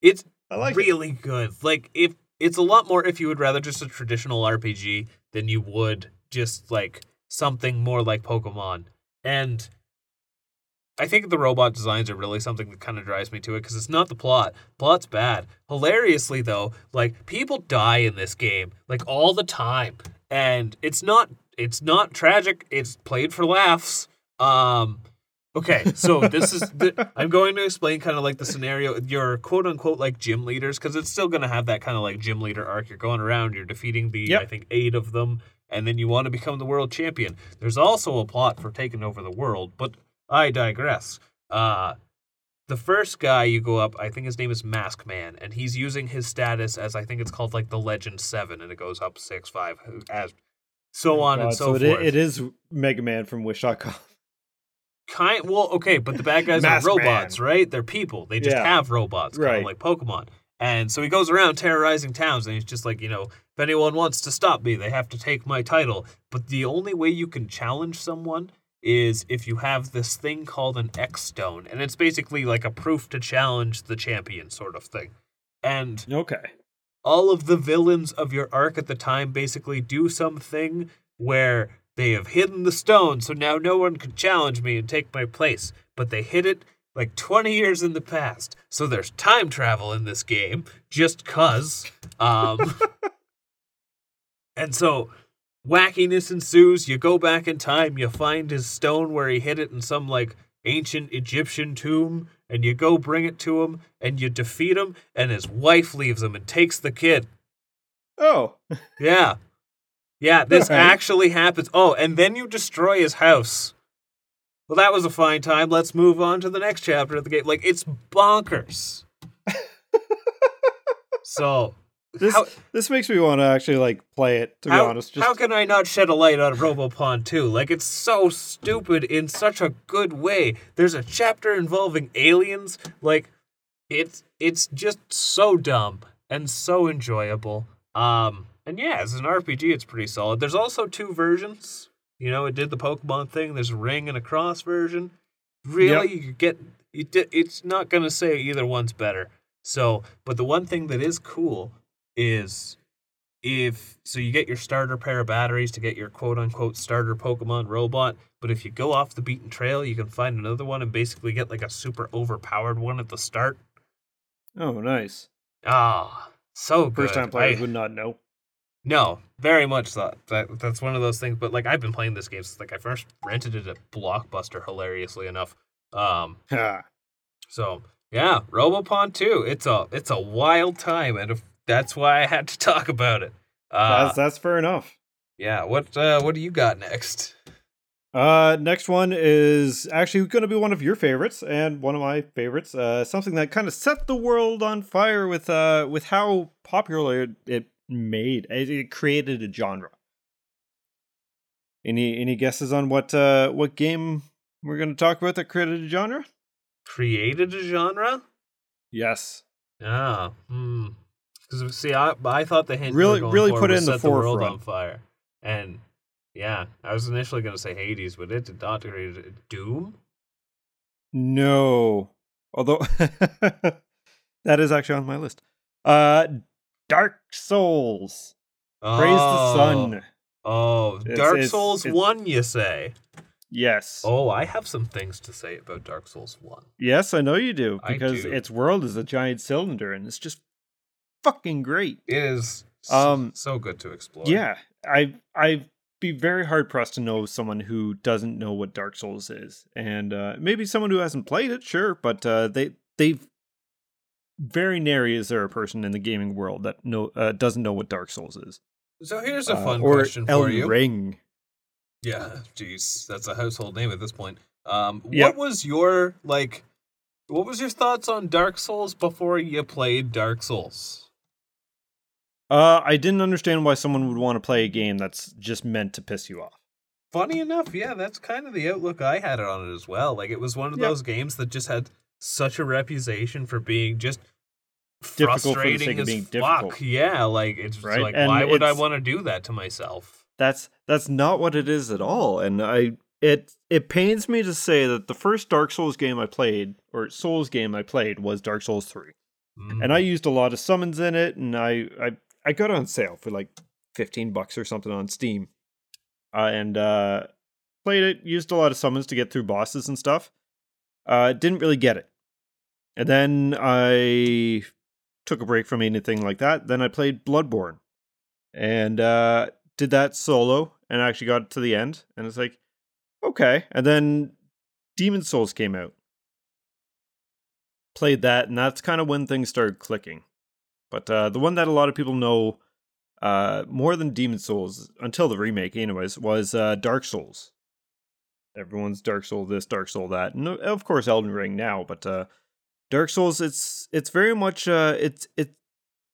it's I like it. really good. Like if it's a lot more if you would rather just a traditional RPG than you would just like something more like Pokemon. And I think the robot designs are really something that kind of drives me to it because it's not the plot. Plot's bad. Hilariously though, like people die in this game like all the time, and it's not it's not tragic. It's played for laughs. Um, okay, so this is the, I'm going to explain kind of like the scenario. Your quote unquote like gym leaders because it's still going to have that kind of like gym leader arc. You're going around, you're defeating the Yep. I think eight of them, and then you want to become the world champion. There's also a plot for taking over the world, but I digress. Uh, the first guy you go up, I think his name is Mask Man, and he's using his status as I think it's called like the Legend Seven, and it goes up six, five, as so on and so, so forth. it, it is Mega Man from Wish.com. Kind well, okay, but the bad guys are robots, Man. right? They're people. They just Yeah. have robots, kind Right. of like Pokemon. And so he goes around terrorizing towns, and he's just like, you know, if anyone wants to stop me, they have to take my title. But the only way you can challenge someone is if you have this thing called an X Stone, and it's basically like a proof to challenge the champion sort of thing. And Okay. all of the villains of your arc at the time basically do something where they have hidden the stone, so now no one can challenge me and take my place. But they hid it like 20 years in the past. So there's time travel in this game, just cuz. Um, and so wackiness ensues. You go back in time, you find his stone where he hid it in some like ancient Egyptian tomb, and you go bring it to him, and you defeat him, and his wife leaves him and takes the kid. Oh. Yeah. Yeah, this Alright. actually happens. Oh, and then you destroy his house. Well, that was a fine time. Let's move on to the next chapter of the game. Like, it's bonkers. so, This How- this makes me want to actually like play it. To be honest, just how can I not shed a light on Robopon 2? Like, it's so stupid in such a good way. There's a chapter involving aliens. Like, it's it's just so dumb and so enjoyable. Um, and yeah, as an RPG, it's pretty solid. There's also two versions. You know, it did the Pokemon thing. There's a ring and a cross version. Really, you get you di- it's not gonna say either one's better. So, but the one thing that is cool is if so you get your starter pair of batteries to get your quote unquote starter Pokemon robot, but if you go off the beaten trail, you can find another one and basically get like a super overpowered one at the start. oh nice. Ah, so good. First time players I- would not know. No, very much so. That that's one of those things. But like I've been playing this game since like I first rented it at Blockbuster, hilariously enough. Um, so yeah, Robopon 2. It's a it's a wild time, and if, that's why I had to talk about it. Uh, that's that's fair enough. yeah. What uh, what do you got next? Uh, next one is actually going to be one of your favorites and one of my favorites. Uh, something that kind of set the world on fire with uh with how popular it made. It, created a genre. Any any guesses on what uh what game we're going to talk about that created a genre? Created a genre? Yes. Ah, hmm. Because see, I I thought the hint Really- going really put it in the set the world on fire, and yeah, I was initially going to say Hades, but it did not create it. Doom. No. Although that is actually on my list. Uh Dark Souls. Praise the sun. Oh, It's- Dark it's- Souls it's- One, you say? Yes. Oh, I have some things to say about Dark Souls One. Yes, I know you do because do. its world is a giant cylinder and it's just fucking great. It is Um, so good to explore. Yeah, I I'd be very hard pressed to know someone who doesn't know what Dark Souls is, and uh, maybe someone who hasn't played it, sure, but uh, they they've very nary is there a person in the gaming world that know uh, doesn't know what Dark Souls is. So here's a Uh, fun or question for Elden you. Ring. Yeah, jeez, that's a household name at this point. Um, Yep. what was your like? What was your thoughts on Dark Souls before you played Dark Souls? Uh, I didn't understand why someone would want to play a game that's just meant to piss you off. Funny enough, yeah, that's kind of the outlook I had on it as well. Like it was one of Yep. those games that just had such a reputation for being just Difficult for frustrating of as being fuck. difficult. Yeah, like it's Right? like And why would I want to do that to myself? That's that's not what it is at all. And I it it pains me to say that the first Dark Souls game I played or Souls game I played was Dark Souls 3. Mm. And I used a lot of summons in it and I I I got on sale for like 15 bucks or something on Steam. Uh, and uh played it, used a lot of summons to get through bosses and stuff. Uh didn't really get it. And then I took a break from anything like that. Then I played Bloodborne. And uh did that solo and actually got to the end and it's like okay and then demon souls came out played that and that's kind of when things started clicking but uh the one that a lot of people know uh, more than Demon Souls until the remake, anyways, was uh, Dark Souls. Everyone's Dark Soul this, Dark Soul that, and of course Elden Ring now. But uh, Dark Souls, it's it's very much uh, it's it.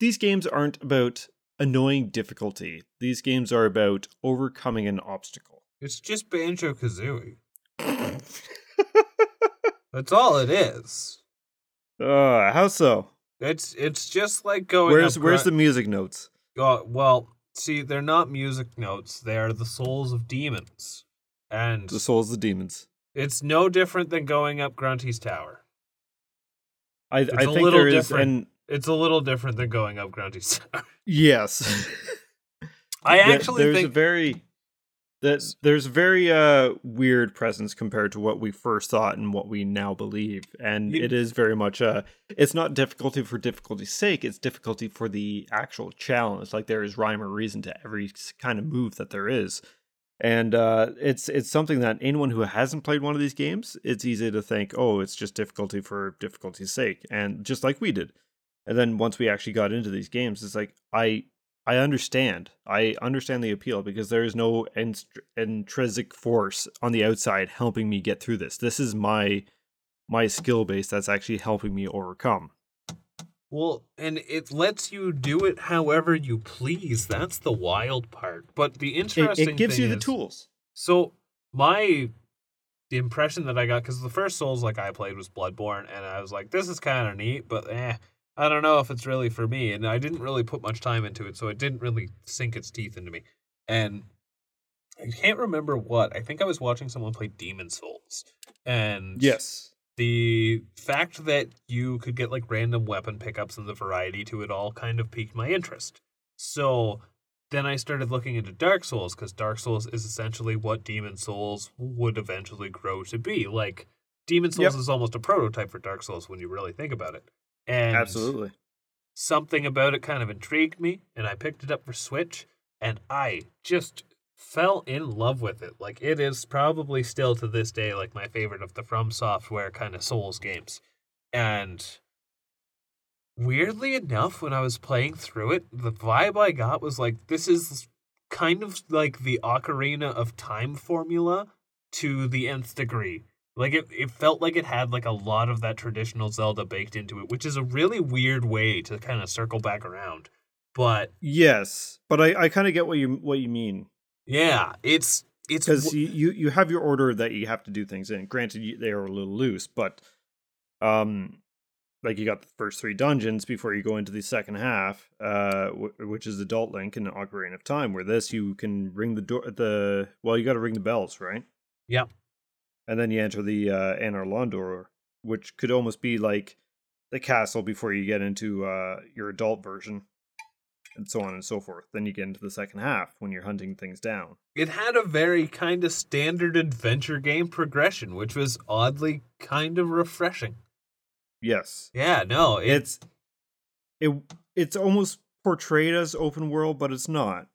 These games aren't about annoying difficulty. These games are about overcoming an obstacle. It's just Banjo Kazooie. That's all it is. Uh, how so? It's it's just like going. Where's up where's gra- the music notes? Uh, well, see, they're not music notes. They are the souls of demons, and The souls of the demons. it's no different than going up Grunty's tower. I I a think little there is different. and It's a little different than going up Grunty's tower. yes. I actually there's think a very that there's a very uh weird presence compared to what we first thought and what we now believe and You- it is very much uh it's not difficulty for difficulty's sake it's difficulty for the actual challenge like there is rhyme or reason to every kind of move that there is and uh it's it's something that anyone who hasn't played one of these games it's easy to think oh it's just difficulty for difficulty's sake and just like we did and then once we actually got into these games it's like i I understand. I understand the appeal because there is no intrinsic force on the outside helping me get through this. This is my my skill base that's actually helping me overcome. Well, and it lets you do it however you please. That's the wild part. But the It, interesting it gives thing you the is- tools. So my the impression that I got because the first Souls like I played was Bloodborne, and I was like, this is kind of neat, but eh, I don't know if it's really for me. And I didn't really put much time into it, so it didn't really sink its teeth into me. And I can't remember what. I think I was watching someone play Demon Souls, and Yes. The fact that you could get like random weapon pickups and the variety to it all kind of piqued my interest. So then I started looking into Dark Souls because Dark Souls is essentially what Demon Souls would eventually grow to be. Like Demon Souls Yep. is almost a prototype for Dark Souls when you really think about it. And Absolutely. something about it kind of intrigued me and I picked it up for Switch and I just fell in love with it. Like it is probably still to this day like my favorite of the From Software kind of Souls games. And weirdly enough when I was playing through it, the vibe I got was like this is kind of like the Ocarina of Time formula to the nth degree. Like it, it felt like it had like a lot of that traditional Zelda baked into it, which is a really weird way to kind of circle back around. But Yes, but I, I kind of get what you what you mean yeah, it's it's because w- you, you have your order that you have to do things in. Granted, they are a little loose, but um, like you got the first three dungeons before you go into the second half, uh, w- which is Adult Link and Ocarina of Time. Where this you can ring the door, the well, you got to ring the bells, right? Yep. And then you enter the uh, Anor Londo, which could almost be like the castle before you get into uh, your adult version, and so on and so forth. Then you get into the second half when you're hunting things down. it had a very kind of standard adventure game progression, which was oddly kind of refreshing. Yes, Yeah, no, it, it's it it's almost portrayed as open world, but it's not.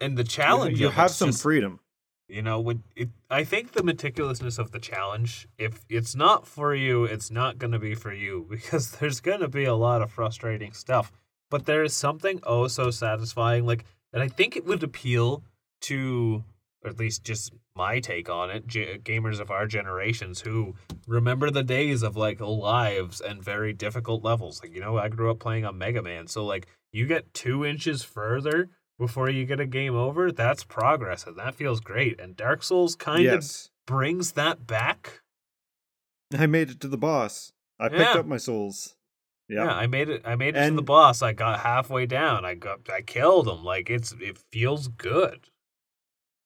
and the challenge you, of have some just- freedom. You know, when it, I think the meticulousness of the challenge, if it's not for you, it's not going to be for you because there's going to be a lot of frustrating stuff. But there is something oh so satisfying, like, and I think it would appeal to, or at least just my take on it, g- gamers of our generations who remember the days of like lives and very difficult levels. Like, you know, I grew up playing on Mega Man, so like you get two inches further before you get a game over, that's progress, and that feels great. And Dark Souls kind of brings that back. I made it to the boss. I picked up my souls. Yeah. Yeah, I made it. I made it to the boss. I got halfway down. I got. I killed him. Like it's. It feels good.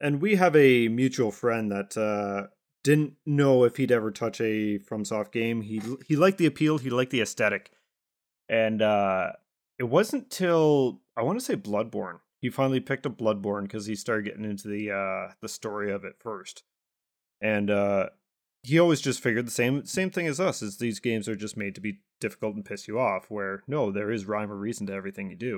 and we have a mutual friend that uh, didn't know if he'd ever touch a FromSoft game. He he liked the appeal. He liked the aesthetic, and uh, it wasn't till I want to say Bloodborne he finally picked up Bloodborne because he started getting into the uh, the story of it first, and uh, he always just figured the same same thing as us. Is these games are just made to be difficult and piss you off? Where no, there is rhyme or reason to everything you do.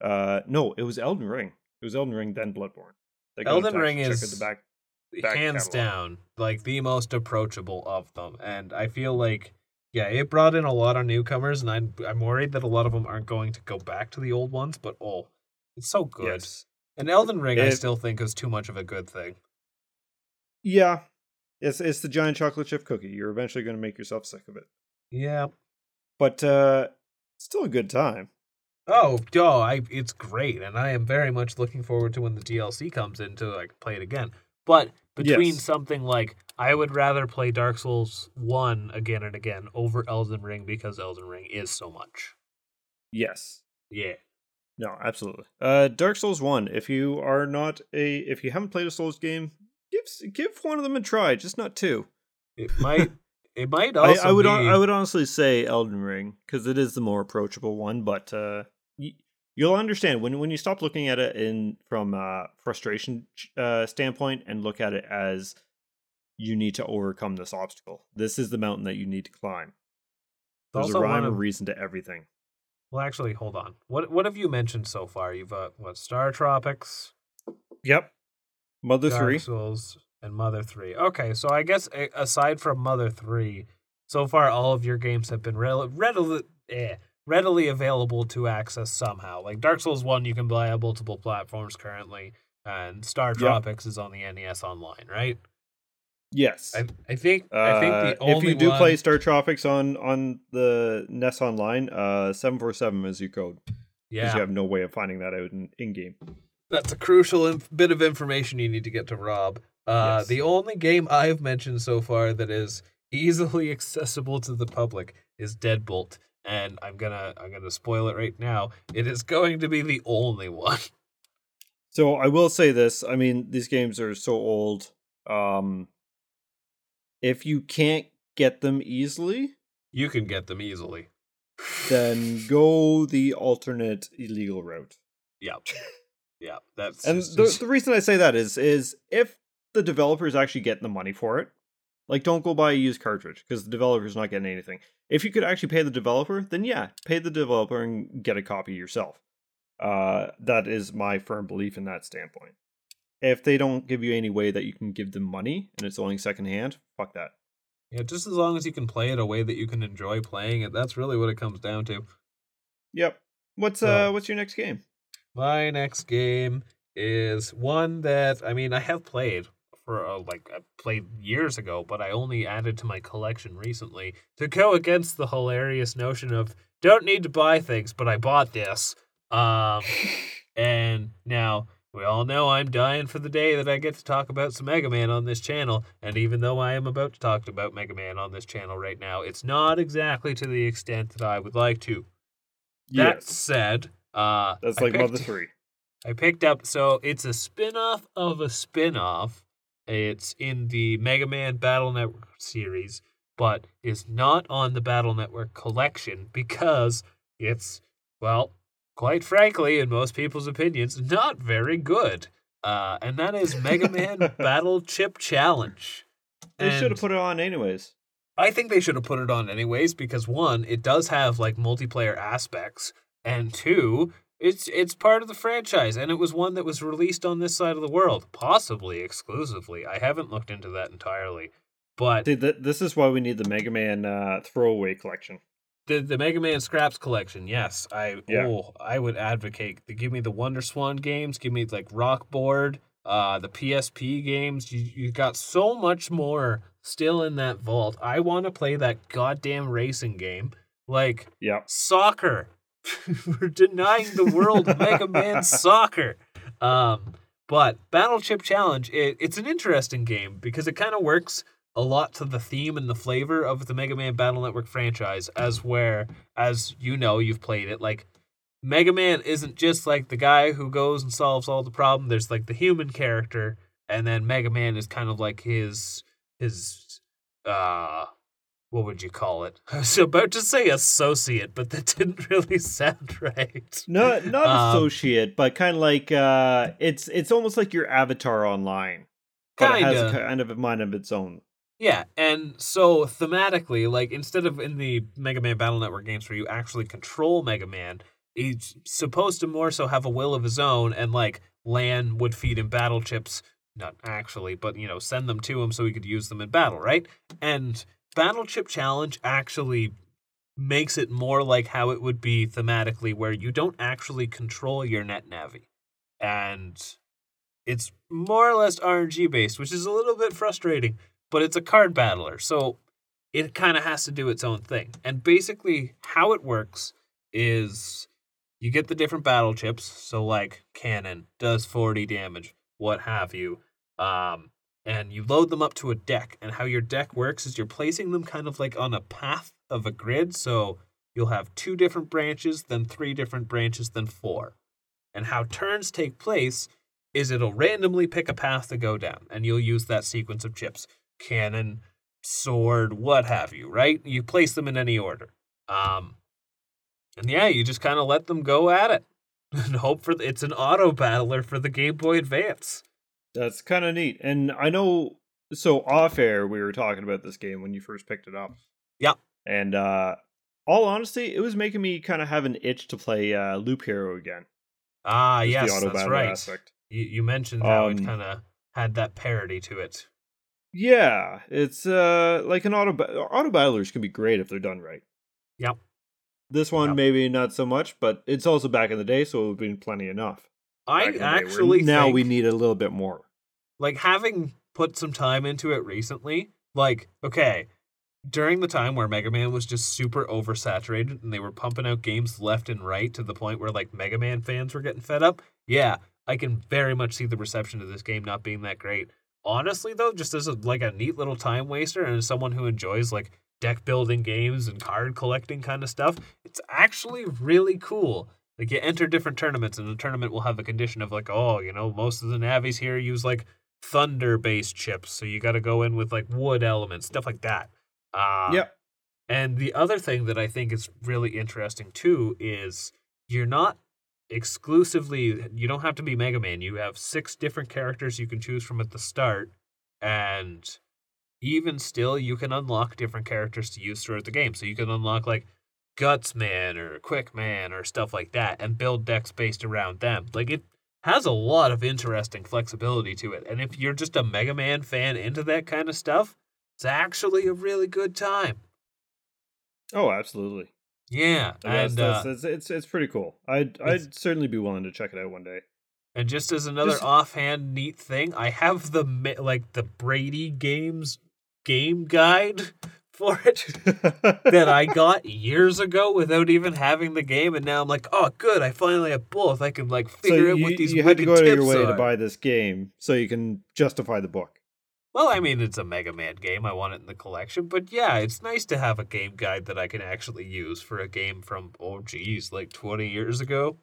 Uh, no, it was Elden Ring. It was Elden Ring then Bloodborne. Like, Elden Ring is- the back. Back Hands catalog. down, like the most approachable of them, and I feel like Yeah, it brought in a lot of newcomers, and I'm I'm worried that a lot of them aren't going to go back to the old ones. But oh, it's so good. Yes. And Elden Ring, I still think is too much of a good thing. Yeah. It's it's the giant chocolate chip cookie. You're eventually going to make yourself sick of it. Yeah. But uh still a good time. Oh, oh, I it's great, and I am very much looking forward to when the DLC comes in to like play it again. But between Yes. something like I would rather play Dark Souls one again and again over Elden Ring because Elden Ring is so much. Yes. Yeah. No, absolutely. Uh Dark Souls 1, if you are not a if you haven't played a Souls game, give give one of them a try, just not two. It might it might I, also I would be, I would honestly say Elden Ring cuz it is the more approachable one, but uh y- you'll understand when when you stop looking at it in from a frustration uh standpoint and look at it as you need to overcome this obstacle. This is the mountain that you need to climb. There's also a rhyme or of- reason to everything. Well, actually, hold on. What what have you mentioned so far? You've uh, what Star Tropics, Yep. Mother Dark 3. Souls, and Mother Three. Okay, so I guess aside from Mother Three, so far all of your games have been rel- readily eh, readily available to access somehow. Like Dark Souls One, you can buy on multiple platforms currently, and Star Tropics is on the NES Online, right? Yes. I I think I think the Uh, only if you do one, play Star Tropics on on the NES Online, uh, seven four seven is your code because yeah, you have no way of finding that out in, in game. That's a crucial inf- bit of information you need to get to Rob. Uh, Yes. The only game I've mentioned so far that is easily accessible to the public is Deadbolt, and I'm gonna I'm gonna spoil it right now. It is going to be the only one. So I will say this: I mean, these games are so old. Um, if you can't get them easily, You can get them easily. then go the alternate illegal route. Yep. Yeah, that's And just- the, the reason I say that is is if the developer is actually getting the money for it, like don't go buy a used cartridge because the developer's not getting anything. If you could actually pay the developer, then yeah, pay the developer and get a copy yourself. Uh, that is my firm belief in that standpoint. If they don't give you any way that you can give them money and it's only secondhand, fuck that. yeah, just as long as you can play it a way that you can enjoy playing it, that's really what it comes down to. Yep. What's So- uh what's your next game? My next game is one that I mean I have played for uh, like I played years ago, but I only added to my collection recently to go against the hilarious notion of don't need to buy things, but I bought this. Um, and now we all know I'm dying for the day that I get to talk about some Mega Man on this channel. And even though I am about to talk about Mega Man on this channel right now, it's not exactly to the extent that I would like to. That said, uh, That's like picked- Mother 3. I picked up so it's a spin-off of a spin-off. It's in the Mega Man Battle Network series, but is not on the Battle Network collection because it's well, quite frankly, in most people's opinions, not very good. Uh, and that is Mega Man Battle Chip Challenge. They should have put it on anyways. I think they should have put it on anyways because one, it does have like multiplayer aspects, and two, it's it's part of the franchise, and it was one that was released on this side of the world, possibly exclusively. I haven't looked into that entirely, but See, th- this is why we need the Mega Man uh, throwaway collection. the the Mega Man Scraps collection, yes, I Yeah. oh I would advocate. to Give me the Wonder Swan games, give me like Rock Board, uh, the PSP games. You you got so much more still in that vault. I want to play that goddamn racing game, like Yeah. soccer. We're denying the world Mega Man soccer. Um, but Battle Chip Challenge, it, it's an interesting game because it kind of works a lot to the theme and the flavor of the Mega Man Battle Network franchise, as where, as you know, you've played it, like Mega Man isn't just like the guy who goes and solves all the problem. There's like the human character, and then Mega Man is kind of like his his uh what would you call it? I was about to say associate, but that didn't really sound right. Not not Um, associate, but kind of like uh, it's it's almost like your avatar online, but it has Kinda. kind of a mind of its own. Yeah, and so thematically, like instead of in the Mega Man Battle Network games where you actually control Mega Man, he's supposed to more so have a will of his own, and like Lan would feed him battle chips, not actually, but you know, send them to him so he could use them in battle, right? And Battle Chip Challenge actually makes it more like how it would be thematically, where you don't actually control your net navi. And it's more or less RNG based, which is a little bit frustrating, but it's a card battler. So it kind of has to do its own thing. And basically, how it works is you get the different battle chips. So, like cannon does 40 damage, what have you. Um, and you load them up to a deck. And how your deck works is you're placing them kind of like on a path of a grid. So you'll have two different branches, then three different branches, then four. And how turns take place is it'll randomly pick a path to go down, and you'll use that sequence of chips cannon, sword, what have you, right? You place them in any order. Um, and yeah, you just kind of let them go at it and hope for it's an auto battler for the Game Boy Advance. That's kind of neat. And I know, so off air, we were talking about this game when you first picked it up. Yeah. And uh, all honesty, it was making me kind of have an itch to play uh, Loop Hero again. Ah, yes, that's right. aspect. You, you mentioned how it Um, kind of had that parody to it. Yeah, it's uh like an auto auto battlers can be great if they're done right. Yep. This one Yep. maybe not so much, but it's also back in the day, so it would have been plenty enough. I back in the day, where actually now we need a little bit more. like having put some time into it recently, like, okay, during the time where Mega Man was just super oversaturated and they were pumping out games left and right to the point where like Mega Man fans were getting fed up, yeah, I can very much see the reception of this game not being that great. Honestly though, just as a, like a neat little time waster and as someone who enjoys like deck building games and card collecting kind of stuff, it's actually really cool. Like you enter different tournaments and the tournament will have a condition of like, oh, you know, most of the Navis here use like thunder based chips, so you got to go in with like wood elements, stuff like that. Uh, Yep. And the other thing that I think is really interesting too is you're not exclusively you don't have to be Mega Man. You have six different characters you can choose from at the start, and even still, you can unlock different characters to use throughout the game. So you can unlock like Guts Man or Quick Man or stuff like that, and build decks based around them. Like it has a lot of interesting flexibility to it. And if you're just a Mega Man fan into that kind of stuff, it's actually a really good time. Oh, absolutely. Yeah, and uh, it's, it's it's pretty cool. I'd I'd certainly be willing to check it out one day. and just as another just- offhand neat thing, I have the like the BradyGames game guide for it that I got years ago without even having the game, and now I'm like, oh, good, I finally have both. I can like figure so out you, what these you had to go out of your way to buy this game so you can justify the book. Well, I mean, it's a Mega Man game. I want it in the collection. But yeah, it's nice to have a game guide that I can actually use for a game from, oh, geez, like 20 years ago.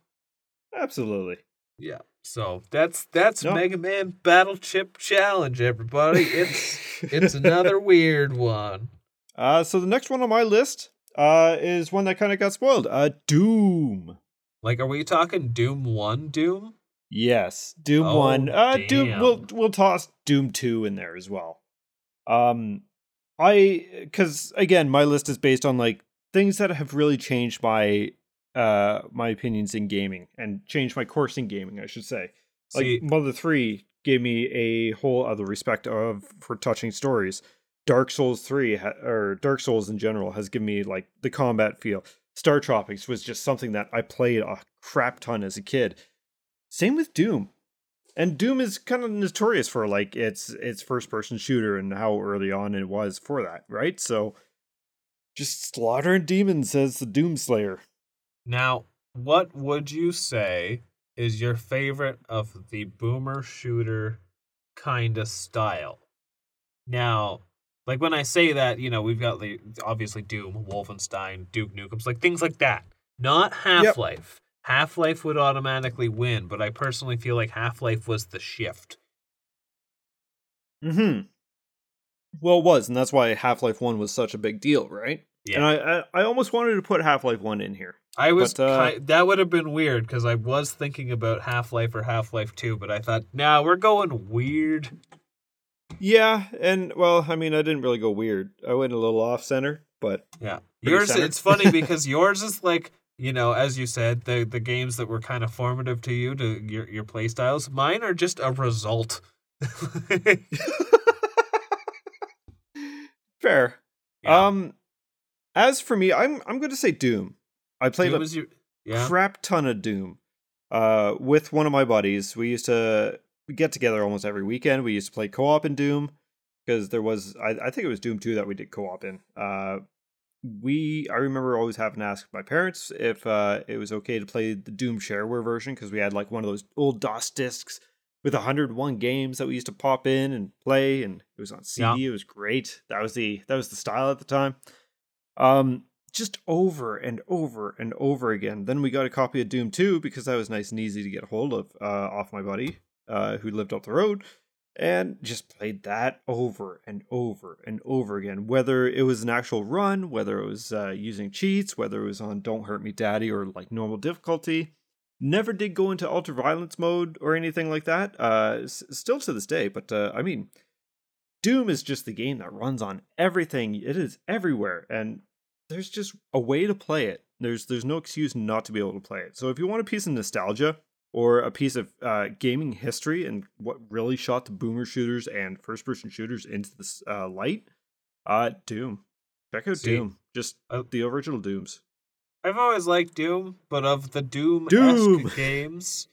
Absolutely. Yeah. So that's that's No. Mega Man Battle Chip Challenge, everybody. It's it's another weird one. Uh, so the next one on my list uh, is one that kind of got spoiled. Uh, Doom. Like, are we talking Doom One Doom? Yes, Doom Oh, one. Uh, Doom. We'll we'll toss Doom two in there as well. Um, I because again, my list is based on like things that have really changed my uh my opinions in gaming and changed my course in gaming. I should say. Like See, Mother Three gave me a whole other respect of for touching stories. Dark Souls Three ha- or Dark Souls in general has given me like the combat feel. StarTropics was just something that I played a crap ton as a kid. Same with Doom. And Doom is kind of notorious for like its its first person shooter and how early on it was for that, right? So just slaughtering demons as the Doom Slayer. now, what would you say is your favorite of the boomer shooter kind of style? Now, like when I say that, you know, we've got the obviously Doom, Wolfenstein, Duke Nukem, like things like that. Not Half Life. Half Life would automatically win, but I personally feel like Half Life was the shift. Mm-hmm. Well, it was, and that's why Half Life One was such a big deal, right? Yeah. And I, I I almost wanted to put Half Life One in here. I was But, uh, ki- that would have been weird because I was thinking about Half Life or Half Life Two, but I thought, nah, we're going weird. Yeah, and well, I mean, I didn't really go weird. I went a little off center, but Yeah, yours. centered. It's funny because yours is like you know, as you said, the the games that were kind of formative to you to your your play styles. Mine are just a result. fair. Yeah. Um, as for me, I'm I'm going to say Doom. I played Doom a your- yeah. crap ton of Doom. Uh, with one of my buddies, we used to get together almost every weekend. We used to play co-op in Doom because there was I, I think it was Doom two that we did co-op in. Uh, we I remember always having to ask my parents if uh it was okay to play the Doom shareware version because we had like one of those old DOS discs with 101 games that we used to pop in and play and it was on CD. It was great. That was the that was the style at the time. Um just over and over and over again. Then we got a copy of Doom 2 because that was nice and easy to get hold of uh, off my buddy uh, who lived up the road and just played that over and over and over again. Whether it was an actual run, whether it was uh, using cheats, whether it was on Don't Hurt Me Daddy or like normal difficulty. Never did go into ultra violence mode or anything like that. Uh, s- still to this day, but uh, I mean, Doom is just the game that runs on everything. It is everywhere, and there's just a way to play it. There's there's no excuse not to be able to play it. So if you want a piece of nostalgia or a piece of uh, gaming history and what really shot the boomer shooters and first person shooters into the uh, light, uh, Doom. Check out See, Doom. Just uh, the original Dooms. I've always liked Doom, but of the Doom Doom! games,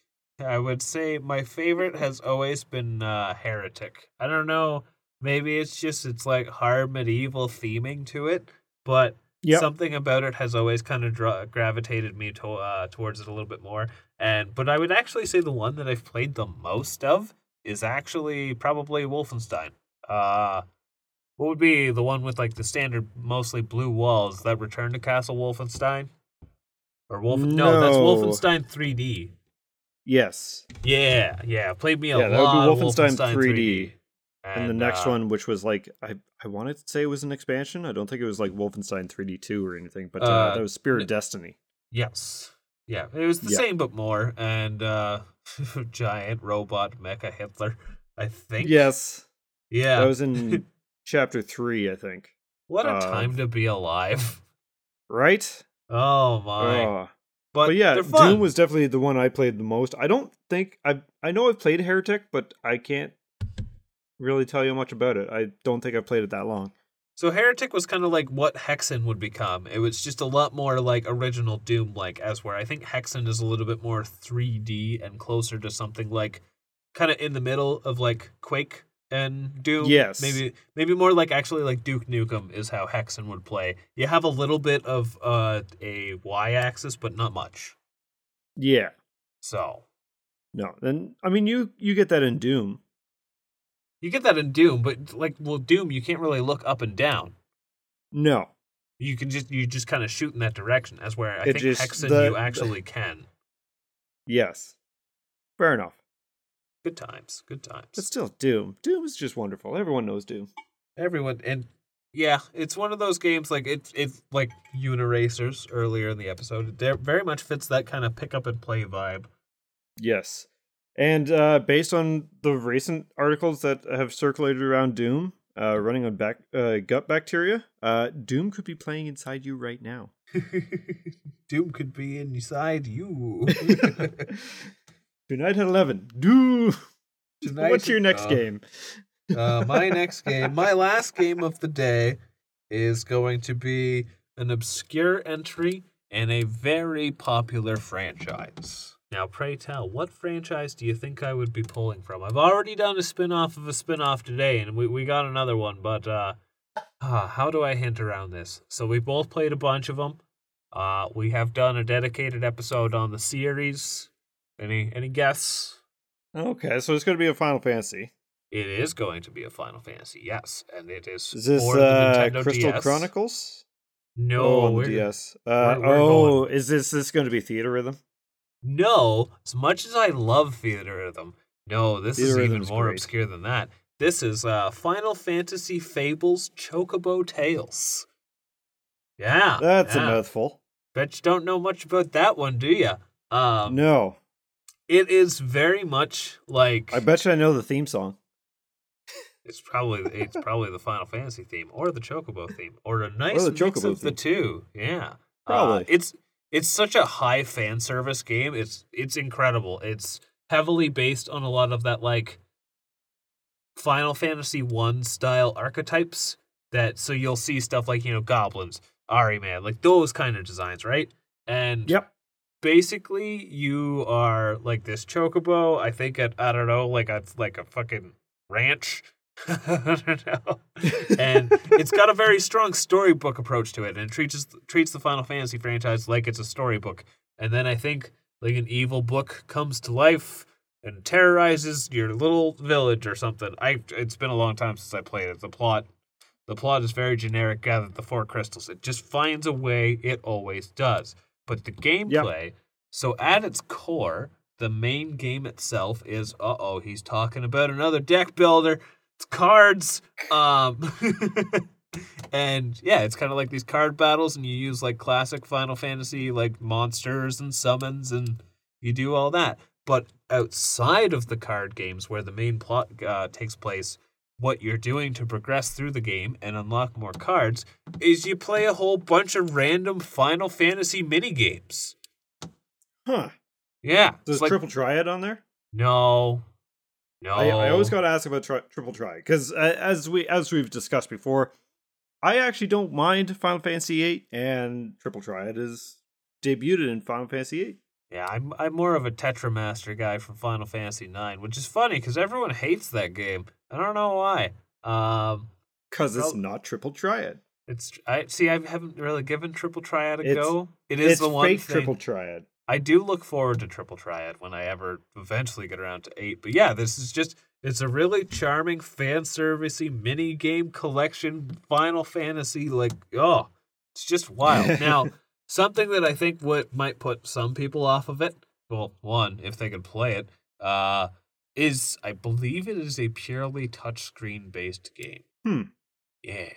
I would say my favorite has always been uh, Heretic. I don't know, maybe it's just it's like hard medieval theming to it, but Yep. something about it has always kind of dra- gravitated me to uh, towards it a little bit more. And but I would actually say the one that I've played the most of is actually probably Wolfenstein. Uh what would be the one with like the standard mostly blue walls that Return to Castle Wolfenstein? Or Wolf No, that's Wolfenstein 3D. Yes. Yeah, yeah. Played me a Yeah, that would lot be Wolfenstein Wolfenstein 3D. 3D. And, the next uh, one, which was like I I wanted to say it was an expansion. I don't think it was like Wolfenstein 3D 2 or anything, but uh, Uh, that was Spear of Destiny. Yes. Yeah, it was the Yeah. same but more. And uh giant robot mecha Hitler, I think. Yes. Yeah. That was in chapter 3, I think. what a uh, time to be alive. Right? Oh my. Oh. but, But yeah. Doom was definitely the one I played the most. I don't think I I know I've played Heretic, but I can't really tell you much about it. I don't think I've played it that long. So Heretic was kind of like what Hexen would become. It was just a lot more like original Doom like as where I think Hexen is a little bit more 3D and closer to something like kind of in the middle of like Quake and Doom. Yes. Maybe maybe more like actually like Duke Nukem is how Hexen would play. You have a little bit of uh a Y axis but not much. Yeah. So, No. Then I mean you you get that in Doom. You get that in Doom, but like well Doom you can't really look up and down. No. You can just you just kind of shoot in that direction That's where I It think just- Hexen the- you the- actually can. Yes. Fair enough. Good times, good times. But still Doom. Doom is just wonderful. Everyone knows Doom. Everyone and yeah, it's one of those games like it's it's like Uniracers earlier in the episode. It very much fits that kind of pick up and play vibe. Yes. And uh, based on the recent articles that have circulated around Doom, uh, running on back, uh, gut bacteria, uh, Doom could be playing inside you right now. Doom could be inside you. Tonight at 11. Doom! Tonight- What's your next uh, game? uh, my next game, my last game of the day, is going to be an obscure entry in a very popular franchise. Now, pray tell, what franchise do you think I would be pulling from? I've already done a spin off of a spin off today, and we, we got another one, but uh, ah, how do I hint around this? So, we both played a bunch of them. Uh, we have done a dedicated episode on the series. Any any guess? Okay, so it's going to be a Final Fantasy. It is going to be a Final Fantasy, yes, and it is, Is this for the uh, Nintendo Crystal DS. Chronicles? No, oh, on the we're- DS. Uh, we're- we're oh, going- is this this going to be Theatrhythm? No. As much as I love Theatrhythm, no, this is even more great. obscure than that. This is uh, Final Fantasy Fables Chocobo Tales. Yeah, That's yeah. a mouthful. Bet you don't know much about that one, do you? Um, no, it is very much like I bet you I know the theme song. It's probably it's probably the Final Fantasy theme or the Chocobo theme or a nice the mix of the two. Yeah, Probably. Uh, it's it's such a high fan service game. It's it's incredible. It's heavily based on a lot of that like Final Fantasy one style archetypes that so you'll see stuff like you know goblins, Ahriman, like those kind of designs, right? And Yep. basically you are like this chocobo. I think at I don't know, like a like a fucking ranch. I don't know. And it's got a very strong storybook approach to it, and it treats treats the Final Fantasy franchise like it's a storybook. And then I think like an evil book comes to life and terrorizes your little village or something. I it's been a long time since I played it. The plot the plot is very generic. Gather the four crystals. It just finds a way. It always does. But the gameplay. So at its core, the main game itself is uh oh, he's talking about another deck builder. It's cards. Um and yeah, it's kind of like these card battles and you use like classic Final Fantasy like monsters and summons and you do all that. But outside of the card games where the main plot uh, takes place, what you're doing to progress through the game and unlock more cards is you play a whole bunch of random Final Fantasy mini games. Huh. Yeah. There's like, triple triad on there. no. No. I, I always got to ask about tri- triple triad because uh, as we as we've discussed before, I actually don't mind Final Fantasy VIII, and triple triad is debuted in Final Fantasy VIII. Yeah, I'm I'm more of a Tetramaster guy from Final Fantasy IX, which is funny because everyone hates that game. I don't know why. Um, Because it's not triple triad. it's I see. I haven't really given Triple Triad a It's- go. It is the one fake thing. triple triad. I do look forward to Triple Triad when I ever eventually get around to eight. But yeah, this is just it's a really charming fan servicey mini game collection Final Fantasy like oh it's just wild. now something that I think what might put some people off of it, well, one, if they could play it, uh, is I believe it is a purely touchscreen based game. Hmm. Yeah.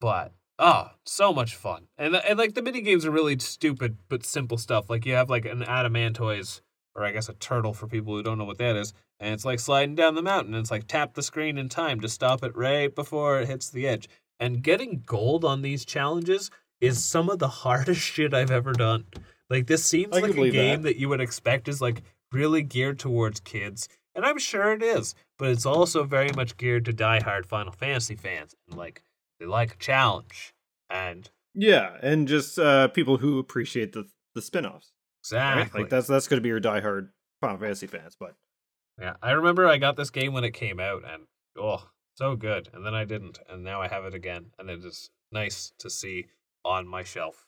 But oh, so much fun. And and like the mini games are really stupid but simple stuff. Like you have like an adamantoise or I guess a turtle for people who don't know what that is, and it's like sliding down the mountain. And it's like tap the screen in time to stop it right before it hits the edge. And getting gold on these challenges is some of the hardest shit I've ever done. Like this seems I like a game that. that you would expect is like really geared towards kids, and I'm sure it is. But it's also very much geared to diehard Final Fantasy fans, and like they like a challenge. And Yeah, and just uh, people who appreciate the the spin-offs. right? exactly, Like that's that's going to be your diehard Final Fantasy fans. But yeah. I remember I got this game when it came out, and oh, so good. And then I didn't, and now I have it again, and it is nice to see on my shelf.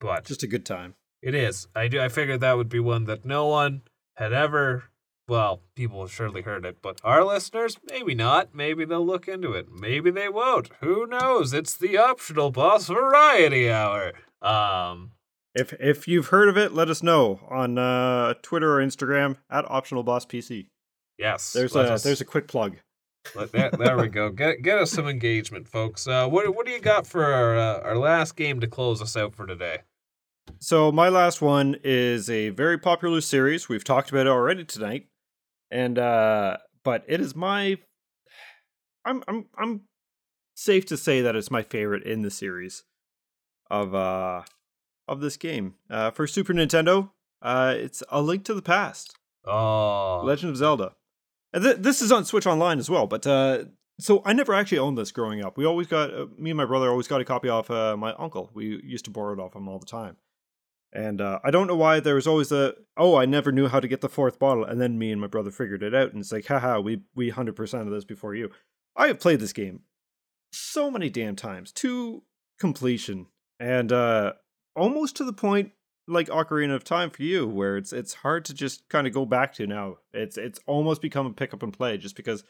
But just a good time. It is. I do. I figured that would be one that no one had ever. Well, people have surely heard it, but our listeners, maybe not. Maybe they'll look into it. Maybe they won't. Who knows? It's the optional boss variety hour. Um, If if you've heard of it, let us know on uh, Twitter or Instagram at Optional Boss PC. yes. There's a us- there's a quick plug. let- there, there we go. Get get us some engagement, folks. Uh, what what do you got for our uh, our last game to close us out for today? So my last one is a very popular series. We've talked about it already tonight, and uh, but it is my. I'm I'm I'm safe to say that it's my favorite in the series of uh of this game. Uh, for Super Nintendo, uh, it's A Link to the Past. Oh, Legend of Zelda. And th- this is on Switch Online as well, but uh, so I never actually owned this growing up. We always got uh, me and my brother always got a copy off uh, my uncle. We used to borrow it off him all the time. And uh, I don't know why there was always a oh I never knew how to get the fourth bottle, and then me and my brother figured it out, and it's like haha we we hundred percent of this before you. I have played this game so many damn times to completion, and uh, almost to the point like Ocarina of Time for you, where it's it's hard to just kind of go back to now. It's it's almost become a pick up and play just because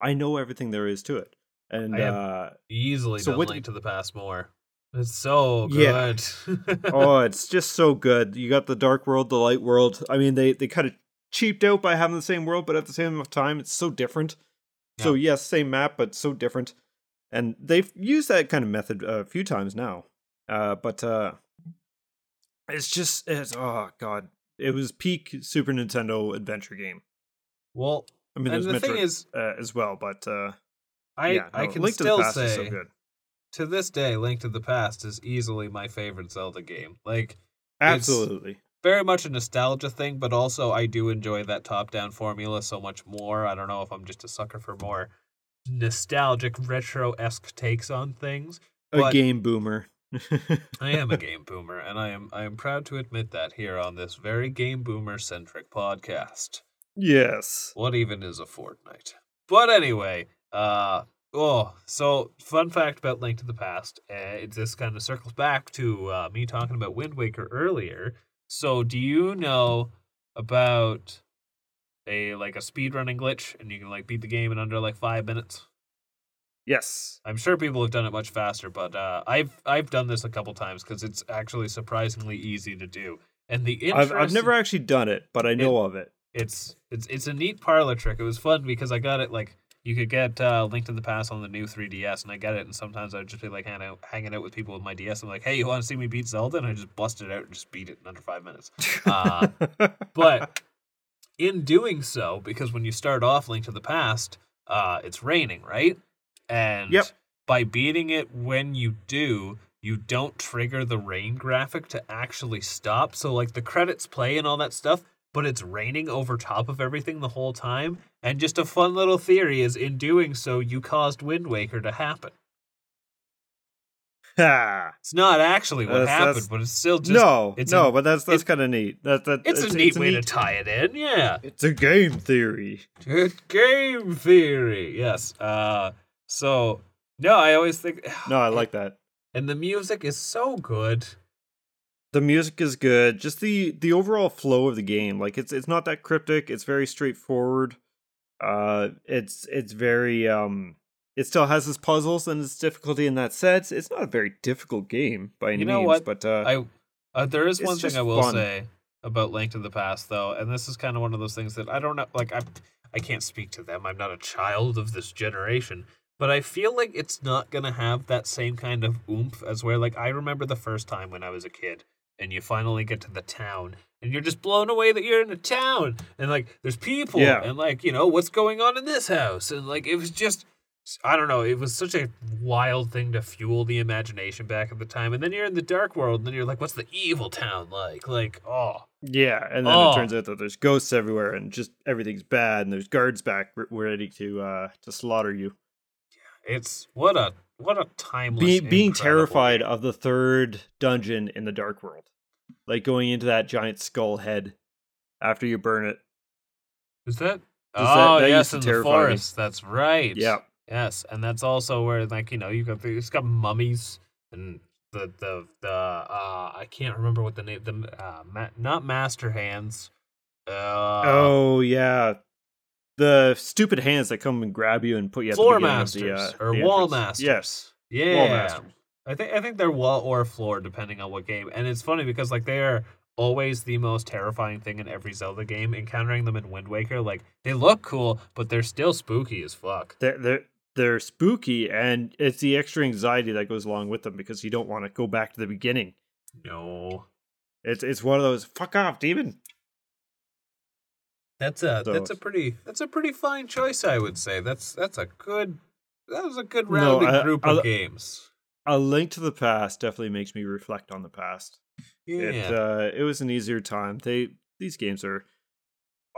I know everything there is to it. And uh, easily so with- Link to the Past more. It's so Yeah. good. oh, it's just so good. You got the dark world, the light world. I mean, they they kind of cheaped out by having the same world, but at the same time, it's so different. So yes, same map, but so different. And they've used that kind of method a few times now. Uh, but uh, it's just it's oh god, it was peak Super Nintendo adventure game. well, I mean, there's the thing is, uh, as well, but uh, I yeah, I can Link still to the Past say so good. To this day, Link to the Past is easily my favorite Zelda game. Like Absolutely. very much a nostalgia thing, but also I do enjoy that top-down formula so much more. I don't know if I'm just a sucker for more nostalgic retro esque takes on things. A game boomer. I am a game boomer, and I am I am proud to admit that here on this very game boomer centric podcast. yes. What even is a Fortnite? But anyway, uh oh, so fun fact about Link to the Past. Uh, it, this kind of circles back to uh, me talking about Wind Waker earlier. So, do you know about a like a speedrunning glitch, and you can like beat the game in under like five minutes? Yes. I'm sure people have done it much faster, but uh, I've I've done this a couple times because it's actually surprisingly easy to do. And the I've, I've never actually done it, but I know of it. it's it's it's a neat parlor trick. It was fun because I got it like you could get uh, Link to the Past on the new 3DS, and I get it. And sometimes I'd just be like hanging out, hanging out with people with my DS. I'm like, hey, you want to see me beat Zelda? And I just bust it out and just beat it in under five minutes. Uh, but in doing so, because when you start off Link to the Past, uh, it's raining, right? And Yep. by beating it when you do, you don't trigger the rain graphic to actually stop. So like the credits play and all that stuff, but it's raining over top of everything the whole time. And just a fun little theory is in doing so, you caused Wind Waker to happen. Ha. It's not actually what That's- happened, that's- but it's still just no, it's no, a- but that's that's kind of neat. That that it's, a neat way to tie it in. Yeah. It's a game theory. Good game theory. Yes. Uh so no, I always think No, I like that. and the music is so good. The music is good. Just the the overall flow of the game, like it's it's not that cryptic. It's very straightforward. Uh, it's it's very um. It still has its puzzles and its difficulty in that sense. It's not a very difficult game by any You know means, what? but uh, I uh, there is one thing I will fun. say about Link to the Past though, and this is kind of one of those things that I don't know like I I can't speak to them. I'm not a child of this generation, but I feel like it's not going to have that same kind of oomph as where like I remember the first time when I was a kid and you finally get to the town and you're just blown away that you're in a town and like there's people Yeah. and like you know what's going on in this house and like it was just I don't know. It was such a wild thing to fuel the imagination back at the time. And then you're in the dark world, and then you're like, "What's the evil town like?" Like, oh, yeah, and then Oh. it turns out that there's ghosts everywhere and just everything's bad, and there's guards back ready to uh to slaughter you. Yeah, it's what a what a timeless. Be- being terrified game. of the third dungeon in the dark world, like going into that giant skull head after you burn it. is that? Does that- oh that yes, in the terrify me. forest. That's right. Yeah, Yes, and that's also where like you know you got it's got mummies and the the the uh I can't remember what the name the uh ma- not master hands. Uh, oh yeah, the stupid hands that come and grab you and put you at floor the masters of the, uh, or the wall entrance. masters. Yes, Yeah. wall masters. I think I think they're wall or floor depending on what game. And it's funny because like they are always the most terrifying thing in every Zelda game. Encountering them in Wind Waker, like they look cool, but they're still spooky as fuck. They're they're they're spooky, and it's the extra anxiety that goes along with them because you don't want to go back to the beginning. No. It's it's one of those fuck off demon. That's a So- that's a pretty that's a pretty fine choice, I would say. That's that's a good that was a good No, I- group I- of games. A Link to the Past definitely makes me reflect on the past. Yeah. It uh, it was an easier time. They these games are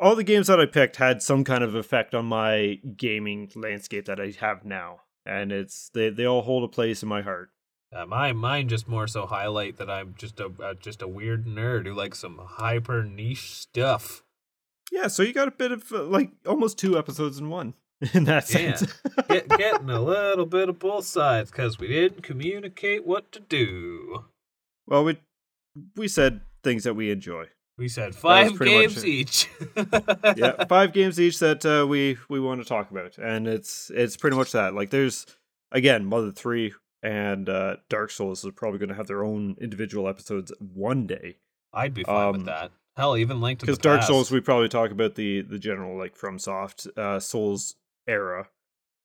all the games that I picked had some kind of effect on my gaming landscape that I have now, and it's they they all hold a place in my heart. Uh, my mine just more so highlight that I'm just a uh, just a weird nerd who likes some hyper niche stuff. Yeah, so you got a bit of uh, like almost two episodes in one in that Yeah. sense. Get, getting a little bit of both sides because we didn't communicate what to do. well, we we said things that we enjoy. We said five games each. yeah, five games each that uh, we we want to talk about, and it's it's pretty much that. Like, there's again, Mother Three and uh, Dark Souls is probably going to have their own individual episodes one day. I'd be fine Um, with that. Hell, even Link to the Because Dark Past. Souls, we probably talk about the the general like FromSoft uh, Souls era.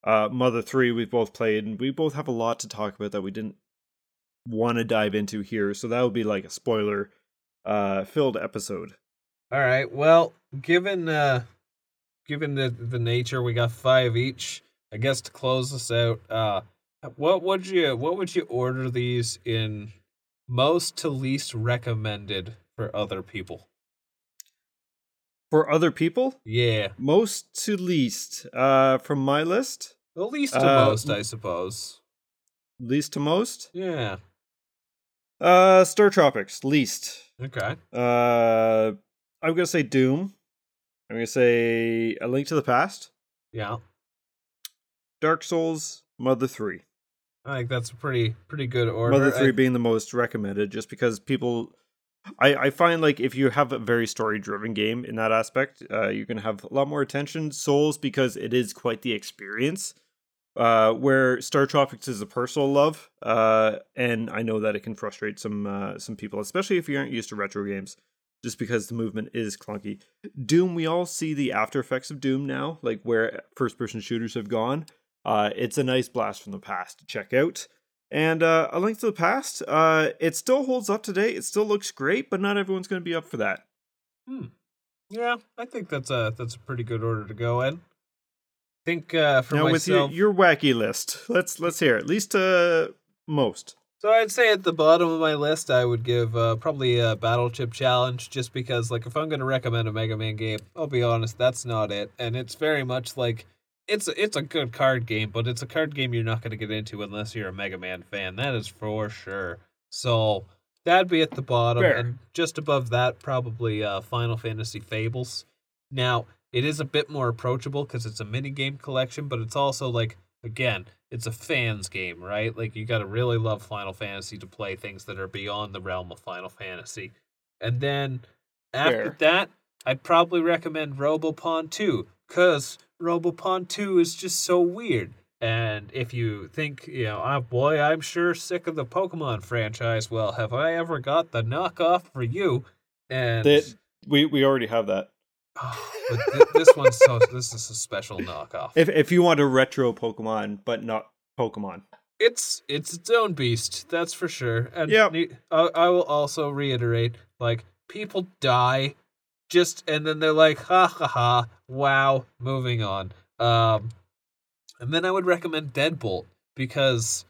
Uh, Mother Three, we've both played, and we both have a lot to talk about that we didn't want to dive into here. So that would be like a spoiler uh, filled episode. All right. Well, given uh given the the nature, we got five each. I guess to close this out, uh what would you what would you order these in most to least recommended for other people? For other people, Yeah. most to least uh, from my list, The least to Uh, most, I suppose. Least to most? Yeah. Uh, StarTropics, least. Okay. Uh, I'm gonna say Doom. I'm gonna say A Link to the Past, Yeah. Dark Souls, Mother Three. I think that's a pretty pretty good order. Mother Three I- being the most recommended, just because people. I, I find like if you have a very story driven game in that aspect, uh, you can have a lot more attention. Souls because it is quite the experience. Uh, where StarTropics is a personal love, uh, and I know that it can frustrate some uh, some people, especially if you aren't used to retro games, just because the movement is clunky. Doom, we all see the after effects of Doom now, like where first person shooters have gone. Uh, it's a nice blast from the past to check out. And uh, A Link to the Past, uh, it still holds up today. It still looks great, but not everyone's going to be up for that. Hmm. Yeah, I think that's a that's a pretty good order to go in. I think uh, for now, myself, with your, your wacky list, let's let's hear it. Least to most. So I'd say at the bottom of my list, I would give uh, probably a Battle Chip Challenge, just because, like, if I'm going to recommend a Mega Man game, I'll be honest, that's not it. And it's very much like it's a, it's a good card game, but it's a card game you're not going to get into unless you're a Mega Man fan. That is for sure. So that'd be at the bottom, Fair. and just above that, probably uh, Final Fantasy Fables. Now it is a bit more approachable because it's a mini game collection, but it's also like again, it's a fans game, right? Like you got to really love Final Fantasy to play things that are beyond the realm of Final Fantasy. And then after Fair. that, I'd probably recommend Robopon 2 cuz Robopon 2 is just so weird. And if you think, you know, oh boy, I'm sure sick of the Pokemon franchise, well, have I ever got the knockoff for you? And we we already have that. Oh, but th- this one's so this is a special knockoff. If if you want a retro Pokemon, but not Pokemon. it's it's its own beast, that's for sure. And ne- I, I will also reiterate, like people die, just and then they're like, ha ha ha, wow, moving on. Um, and then I would recommend Deadbolt because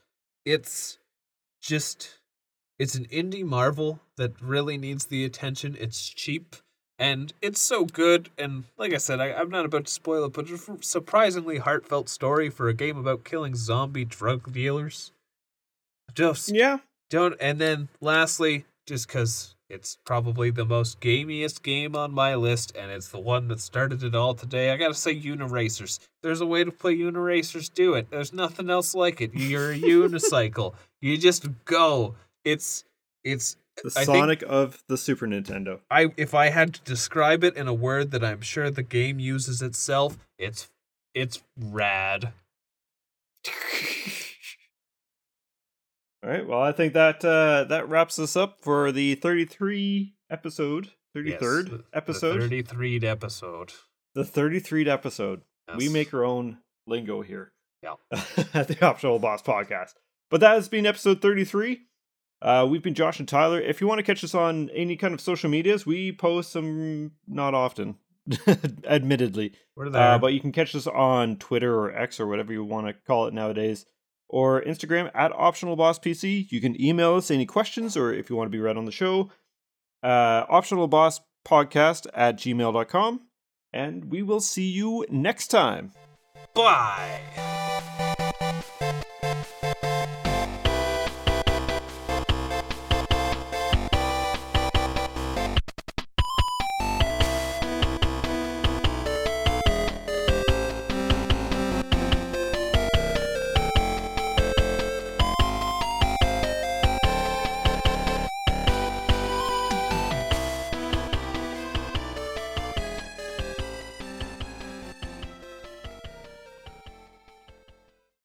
it's just it's an indie marvel that really needs the attention. It's cheap and it's so good. And like I said, I, I'm not about to spoil it, but it's a surprisingly heartfelt story for a game about killing zombie drug dealers. Just Yeah. don't. And then lastly, just because it's probably the most gamiest game on my list, and it's the one that started it all today, I gotta say Uniracers. There's a way to play Uniracers, do it. There's nothing else like it. You're a unicycle. You just go. It's it's The I Sonic of the Super Nintendo. I if I had to describe it in a word that I'm sure the game uses itself, it's it's rad. All right. Well, I think that uh, that wraps us up for the 33 episode, 33rd Yes, episode, The 33rd episode. the 33rd episode. We make our own lingo here. Yeah. at the Optional Boss Podcast. But that has been episode 33. Uh, we've been Josh and Tyler. If you want to catch us on any kind of social medias, we post some not often, admittedly. Uh, but you can catch us on Twitter or X or whatever you want to call it nowadays, or Instagram at Optional Boss PC. You can email us any questions or if you want to be read on the show, uh, Optional Boss Podcast at gmail.com. And we will see you next time. Bye.